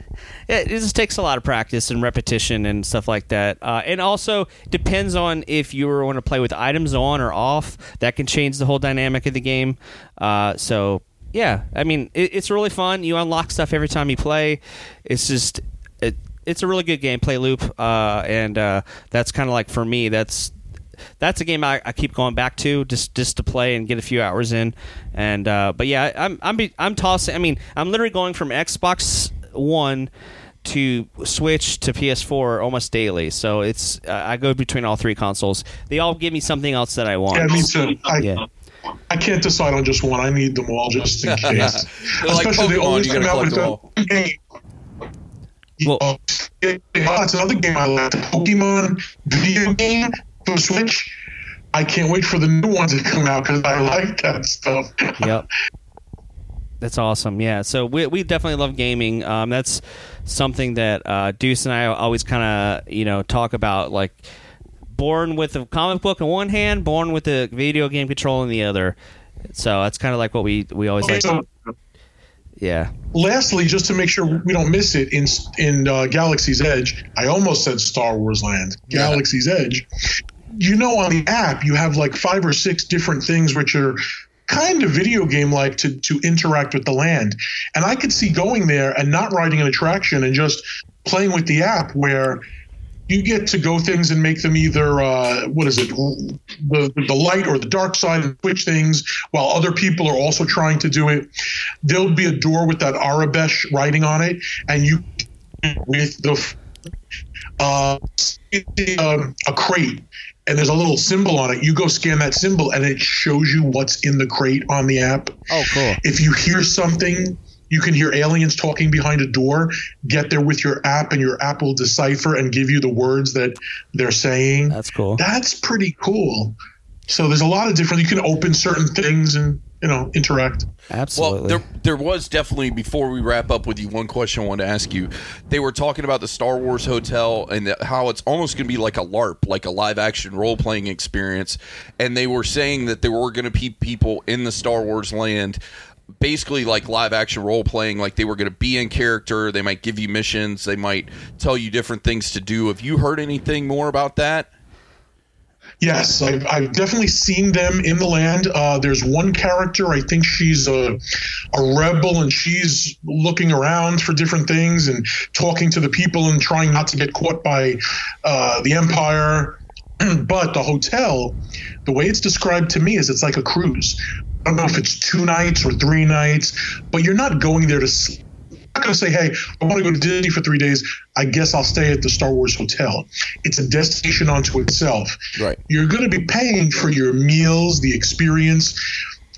Speaker 1: Yeah, it just takes a lot of practice and repetition and stuff like that. Uh, and also depends on if you want to play with items on or off. That can change the whole dynamic of the game. Uh, so yeah, I mean it, it's really fun. You unlock stuff every time you play. It's just it, it's a really good gameplay loop, uh, and uh, that's kind of like for me. That's that's a game I, I, keep going back to just just to play and get a few hours in. And uh, but yeah, I'm I'm I'm tossing. I mean, I'm literally going from Xbox One to Switch to PS4 almost daily. So it's uh, I go between all three consoles. They all give me something else that I want.
Speaker 4: Yeah, me too. I, yeah. I can't decide on just one. I need them all just in case. Especially like they always come out with a game. Well, it's another game I like. The Pokemon video game for Switch. I can't wait for the new ones to come out because I like that stuff.
Speaker 1: yep. That's awesome. Yeah. So we, we definitely love gaming. Um, that's something that uh, Deuce and I always kind of you know talk about like born with a comic book in one hand, born with a video game control in the other. So that's kind of like what we we always okay, like. So, yeah.
Speaker 4: Lastly, just to make sure we don't miss it in in uh, Galaxy's Edge, I almost said Star Wars Land. Galaxy's yeah. Edge. You know, on the app, you have like five or six different things which are kind of video game like to to interact with the land. And I could see going there and not riding an attraction and just playing with the app where you get to go things and make them either uh, what is it the the light or the dark side and switch things while other people are also trying to do it there'll be a door with that Aurebesh writing on it and you with the uh, um, a crate and there's a little symbol on it. You go scan that symbol, and it shows you what's in the crate on the app.
Speaker 1: Oh, cool!
Speaker 4: If you hear something, you can hear aliens talking behind a door. Get there with your app, and your app will decipher and give you the words that they're saying.
Speaker 1: That's cool.
Speaker 4: That's pretty cool. So there's a lot of different. You can open certain things and you know interact.
Speaker 1: Absolutely.
Speaker 2: Well, there there was definitely before we wrap up with you one question I wanted to ask you. They were talking about the Star Wars hotel and how it's almost going to be like a LARP, like a live action role playing experience. And they were saying that there were going to be people in the Star Wars land basically like live action role playing like they were going to be in character they might give you missions they might tell you different things to do have you heard anything more about that
Speaker 4: Yes, I've, I've definitely seen them in the land. Uh, there's one character, I think she's a, a rebel, and she's looking around for different things and talking to the people and trying not to get caught by uh, the Empire. but the hotel, the way it's described to me is it's like a cruise. I don't know if it's two nights or three nights, but you're not going there to sleep not going to say, hey, I want to go to Disney for three days. I guess I'll stay at the Star Wars Hotel. It's a destination unto itself.
Speaker 2: Right.
Speaker 4: You're going to be paying for your meals, the experience.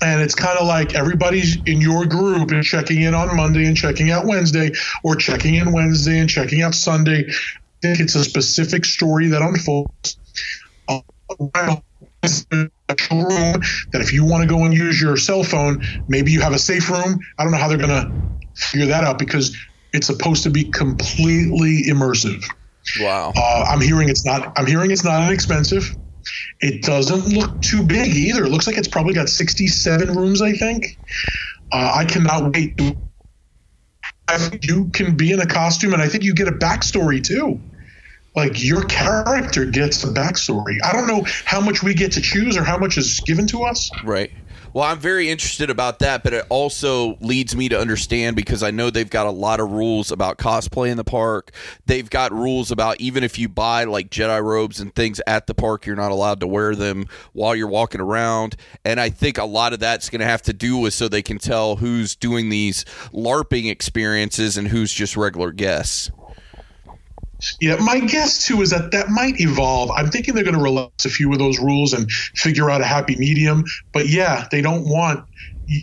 Speaker 4: And it's kind of like everybody's in your group and checking in on Monday and checking out Wednesday, or checking in Wednesday and checking out Sunday. I think it's a specific story that unfolds. Uh, room that if you want to go and use your cell phone, maybe you have a safe room. I don't know how they're going to figure that out because it's supposed to be completely immersive.
Speaker 2: Wow.
Speaker 4: Uh, I'm hearing it's not. I'm hearing it's not inexpensive. It doesn't look too big either. It looks like it's probably got 67 rooms. I think. Uh, I cannot wait. You can be in a costume, and I think you get a backstory too. Like your character gets a backstory. I don't know how much we get to choose or how much is given to us.
Speaker 2: Right. Well, I'm very interested about that, but it also leads me to understand because I know they've got a lot of rules about cosplay in the park. They've got rules about even if you buy like Jedi robes and things at the park, you're not allowed to wear them while you're walking around. And I think a lot of that's going to have to do with so they can tell who's doing these LARPing experiences and who's just regular guests.
Speaker 4: Yeah, my guess too is that that might evolve. I'm thinking they're going to relax a few of those rules and figure out a happy medium. But yeah, they don't want.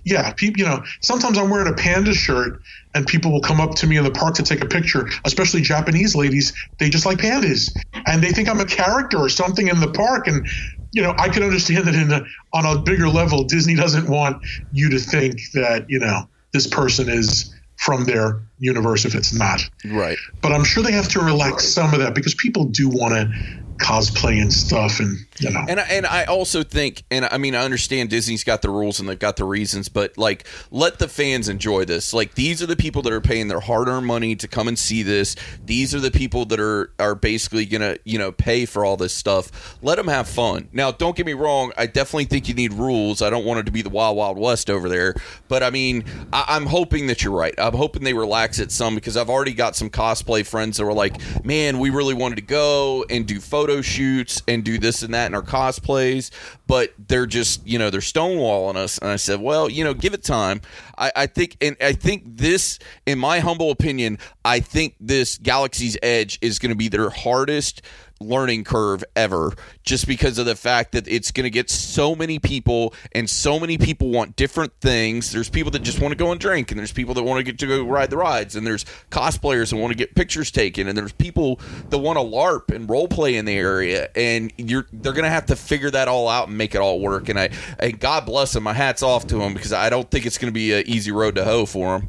Speaker 4: Yeah, people. You know, sometimes I'm wearing a panda shirt and people will come up to me in the park to take a picture. Especially Japanese ladies, they just like pandas and they think I'm a character or something in the park. And you know, I can understand that in the, on a bigger level, Disney doesn't want you to think that you know this person is from their universe if it's not.
Speaker 2: Right.
Speaker 4: But I'm sure they have to relax some of that because people do want to cosplay and stuff, and you know.
Speaker 2: And I, and I also think, and I mean, I understand Disney's got the rules and they've got the reasons, but like, let the fans enjoy this. Like, these are the people that are paying their hard-earned money to come and see this. These are the people that are are basically gonna, you know, pay for all this stuff. Let them have fun. Now, don't get me wrong. I definitely think you need rules. I don't want it to be the wild, wild west over there. But I mean, I, I'm hoping that you're right. I'm hoping they relax it some because I've already got some cosplay friends that were like, man, we really wanted to go and do photo shoots and do this and that in our cosplays, but they're just, you know, they're stonewalling us. And I said, well, you know, give it time. I, I think, and I think this, in my humble opinion, I think this Galaxy's Edge is going to be their hardest learning curve ever just because of the fact that it's going to get so many people and so many people want different things. There's people that just want to go and drink and there's people that want to get to go ride the rides and there's cosplayers that want to get pictures taken and there's people that want to larp and role play in the area and you're they're going to have to figure that all out and make it all work. And i and god bless them my hats off to them because i don't think it's going to be an easy road to hoe for them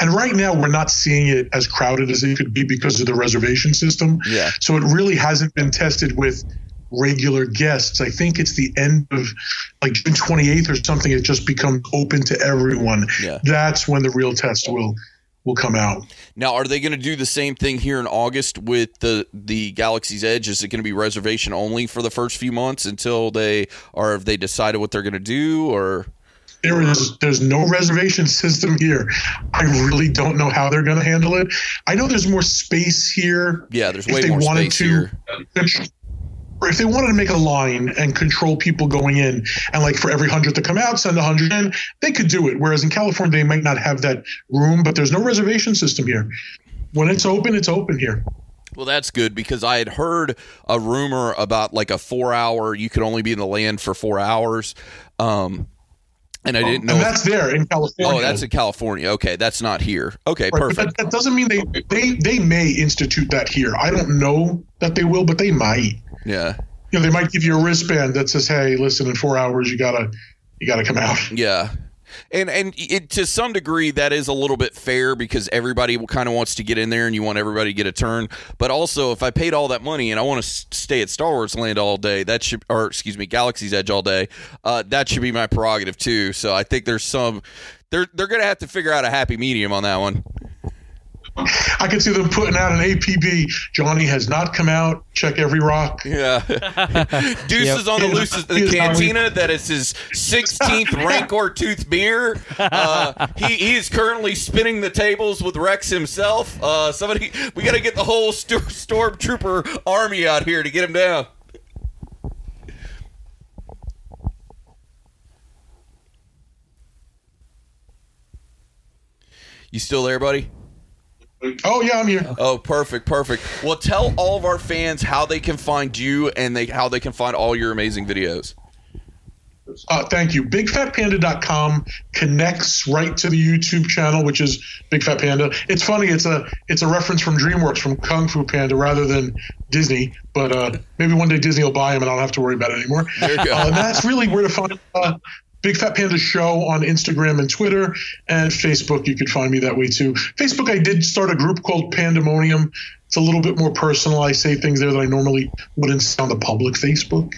Speaker 4: And right now, we're not seeing it as crowded as it could be because of the reservation system.
Speaker 2: Yeah.
Speaker 4: So it really hasn't been tested with regular guests. I think it's the end of like June 28th or something. It just becomes open to everyone.
Speaker 2: Yeah.
Speaker 4: That's when the real test will will come out.
Speaker 2: Now, are they going to do the same thing here in August with the the Galaxy's Edge? Is it going to be reservation only for the first few months until they or have they decided what they're going to do? Or
Speaker 4: There is there's no reservation system here. I really don't know how they're going to handle it. I know there's more space here.
Speaker 2: yeah, there's
Speaker 4: If
Speaker 2: way
Speaker 4: they
Speaker 2: more
Speaker 4: wanted
Speaker 2: space
Speaker 4: to-
Speaker 2: here.
Speaker 4: Or if they wanted to make a line and control people going in, and like for every hundred to come out, send a hundred in, they could do it. Whereas in California, they might not have that room, but there's no reservation system here. When it's open, it's open here.
Speaker 2: Well, that's good because I had heard a rumor about like a four hour. You could only be in the land for four hours, um, and I oh, didn't know.
Speaker 4: and that's there in oh, California.
Speaker 2: oh, that's in California. Okay, that's not here. Okay,
Speaker 4: Right,
Speaker 2: perfect.
Speaker 4: that, that doesn't mean they, they they may institute that here. I don't know that they will, but they might.
Speaker 2: Yeah,
Speaker 4: You know, they might give you a wristband that says, "Hey, listen, in four hours, you gotta you gotta come out."
Speaker 2: yeah. And and it, to some degree that is a little bit fair because everybody kind of wants to get in there and you want everybody to get a turn. But also, if I paid all that money and I want to stay at Star Wars Land all day, that should or excuse me, Galaxy's Edge all day, uh, that should be my prerogative too. So I think there's some they're they're gonna have to figure out a happy medium on that one.
Speaker 4: I can see them putting out an APB. Johnny has not come out. Check every rock.
Speaker 2: Yeah, Deuce
Speaker 1: Yep.
Speaker 2: is on the
Speaker 4: He is-
Speaker 2: loose in the cantina. That is his 16th Rancor Tooth beer. Uh, he, he is currently spinning the tables with Rex himself. Uh, somebody, we got to get the whole sto- stormtrooper army out here to get him down. You still there, buddy?
Speaker 4: Oh yeah, I'm here.
Speaker 2: Oh, perfect, perfect. Well, tell all of our fans how they can find you and they how they can find all your amazing videos.
Speaker 4: Uh, thank you. BigFatPanda.com connects right to the YouTube channel, which is Big Fat Panda. It's funny. It's a it's a reference from DreamWorks from Kung Fu Panda rather than Disney. But uh, maybe one day Disney will buy them and I don't have to worry about it anymore.
Speaker 2: There you go.
Speaker 4: Uh, and that's really where to find uh, Big Fat Panda Show on Instagram and Twitter and Facebook. You could find me that way too. Facebook, I did start a group called Pandemonium. It's a little bit more personal. I say things there that I normally wouldn't say on the public Facebook.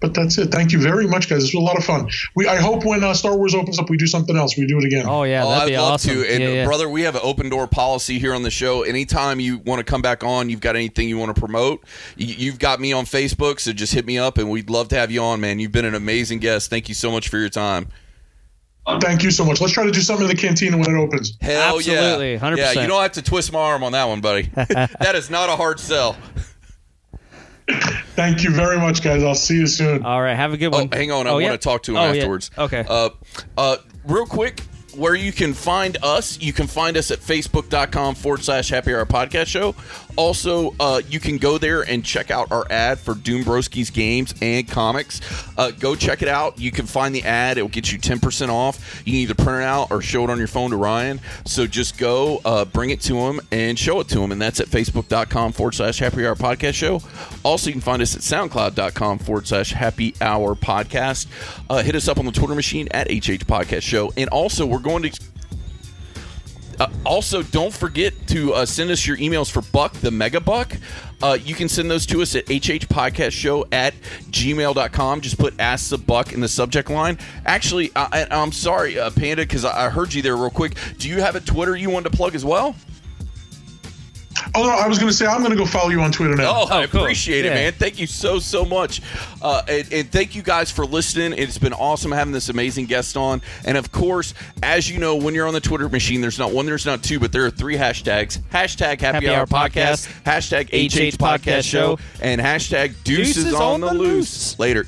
Speaker 4: But that's it. Thank you very much, guys. This was a lot of fun. We I hope when uh, Star Wars opens up, we do something else. We do it again.
Speaker 1: Oh yeah,
Speaker 2: oh,
Speaker 1: that'd
Speaker 2: I'd
Speaker 1: be
Speaker 2: love
Speaker 1: awesome.
Speaker 2: to. And
Speaker 1: yeah, yeah.
Speaker 2: brother, we have an open door policy here on the show. Anytime you want to come back on, you've got anything you want to promote, you- you've got me on Facebook, so just hit me up, and we'd love to have you on, man. You've been an amazing guest. Thank you so much for your time.
Speaker 4: Thank you so much. Let's try to do something in the cantina when it opens.
Speaker 2: Hell
Speaker 1: Absolutely,
Speaker 2: yeah,
Speaker 1: 100%.
Speaker 2: Yeah, you don't have to twist my arm on that one, buddy. that is not a hard sell.
Speaker 4: Thank you very much, guys. I'll see you soon.
Speaker 1: All right, have a good
Speaker 2: Oh,
Speaker 1: one.
Speaker 2: hang on. I
Speaker 1: Oh,
Speaker 2: want
Speaker 1: yeah.
Speaker 2: to talk to him
Speaker 1: Oh, yeah.
Speaker 2: afterwards.
Speaker 1: Okay.
Speaker 2: Uh, uh, real quick, where you can find us, you can find us at facebook.com forward slash happy hour podcast show. Also, uh, you can go there and check out our ad for Doom Broski's games and comics. Uh, go check it out. You can find the ad, it will get you 10% off. You can either print it out or show it on your phone to Ryan. So just go, uh, bring it to him, and show it to him. And that's at facebook.com forward slash happy hour podcast show. Also, you can find us at soundcloud.com forward slash happy hour podcast. Uh, hit us up on the Twitter machine at HH Podcast Show. And also, we're going to Uh, also, don't forget to uh, send us your emails for Buck, the Mega Buck. Uh, you can send those to us at hhpodcastshow at gmail.com. Just put Ask the Buck in the subject line. Actually, I, I'm sorry, uh, Panda, because I I heard you there real quick. Do you have a Twitter you wanted to plug as well?
Speaker 4: Oh no, I was going to say I'm going to go follow you on Twitter now.
Speaker 2: Oh, I
Speaker 1: cool.
Speaker 2: appreciate it,
Speaker 1: Yeah.
Speaker 2: man. Thank you so, so much. Uh, and, and thank you guys for listening. It's been awesome having this amazing guest on. And of course, as you know, when you're on the Twitter machine, there's not one, there's not two, but there are three hashtags hashtag happy,
Speaker 1: Happy
Speaker 2: hour
Speaker 1: Hour
Speaker 2: podcast,
Speaker 1: Podcast,
Speaker 2: hashtag HH
Speaker 1: HH
Speaker 2: podcast
Speaker 1: Podcast
Speaker 2: show,
Speaker 1: Show,
Speaker 2: and hashtag deuces,
Speaker 1: Deuces
Speaker 2: on,
Speaker 1: on
Speaker 2: the
Speaker 1: the
Speaker 2: loose.
Speaker 1: loose.
Speaker 2: Later.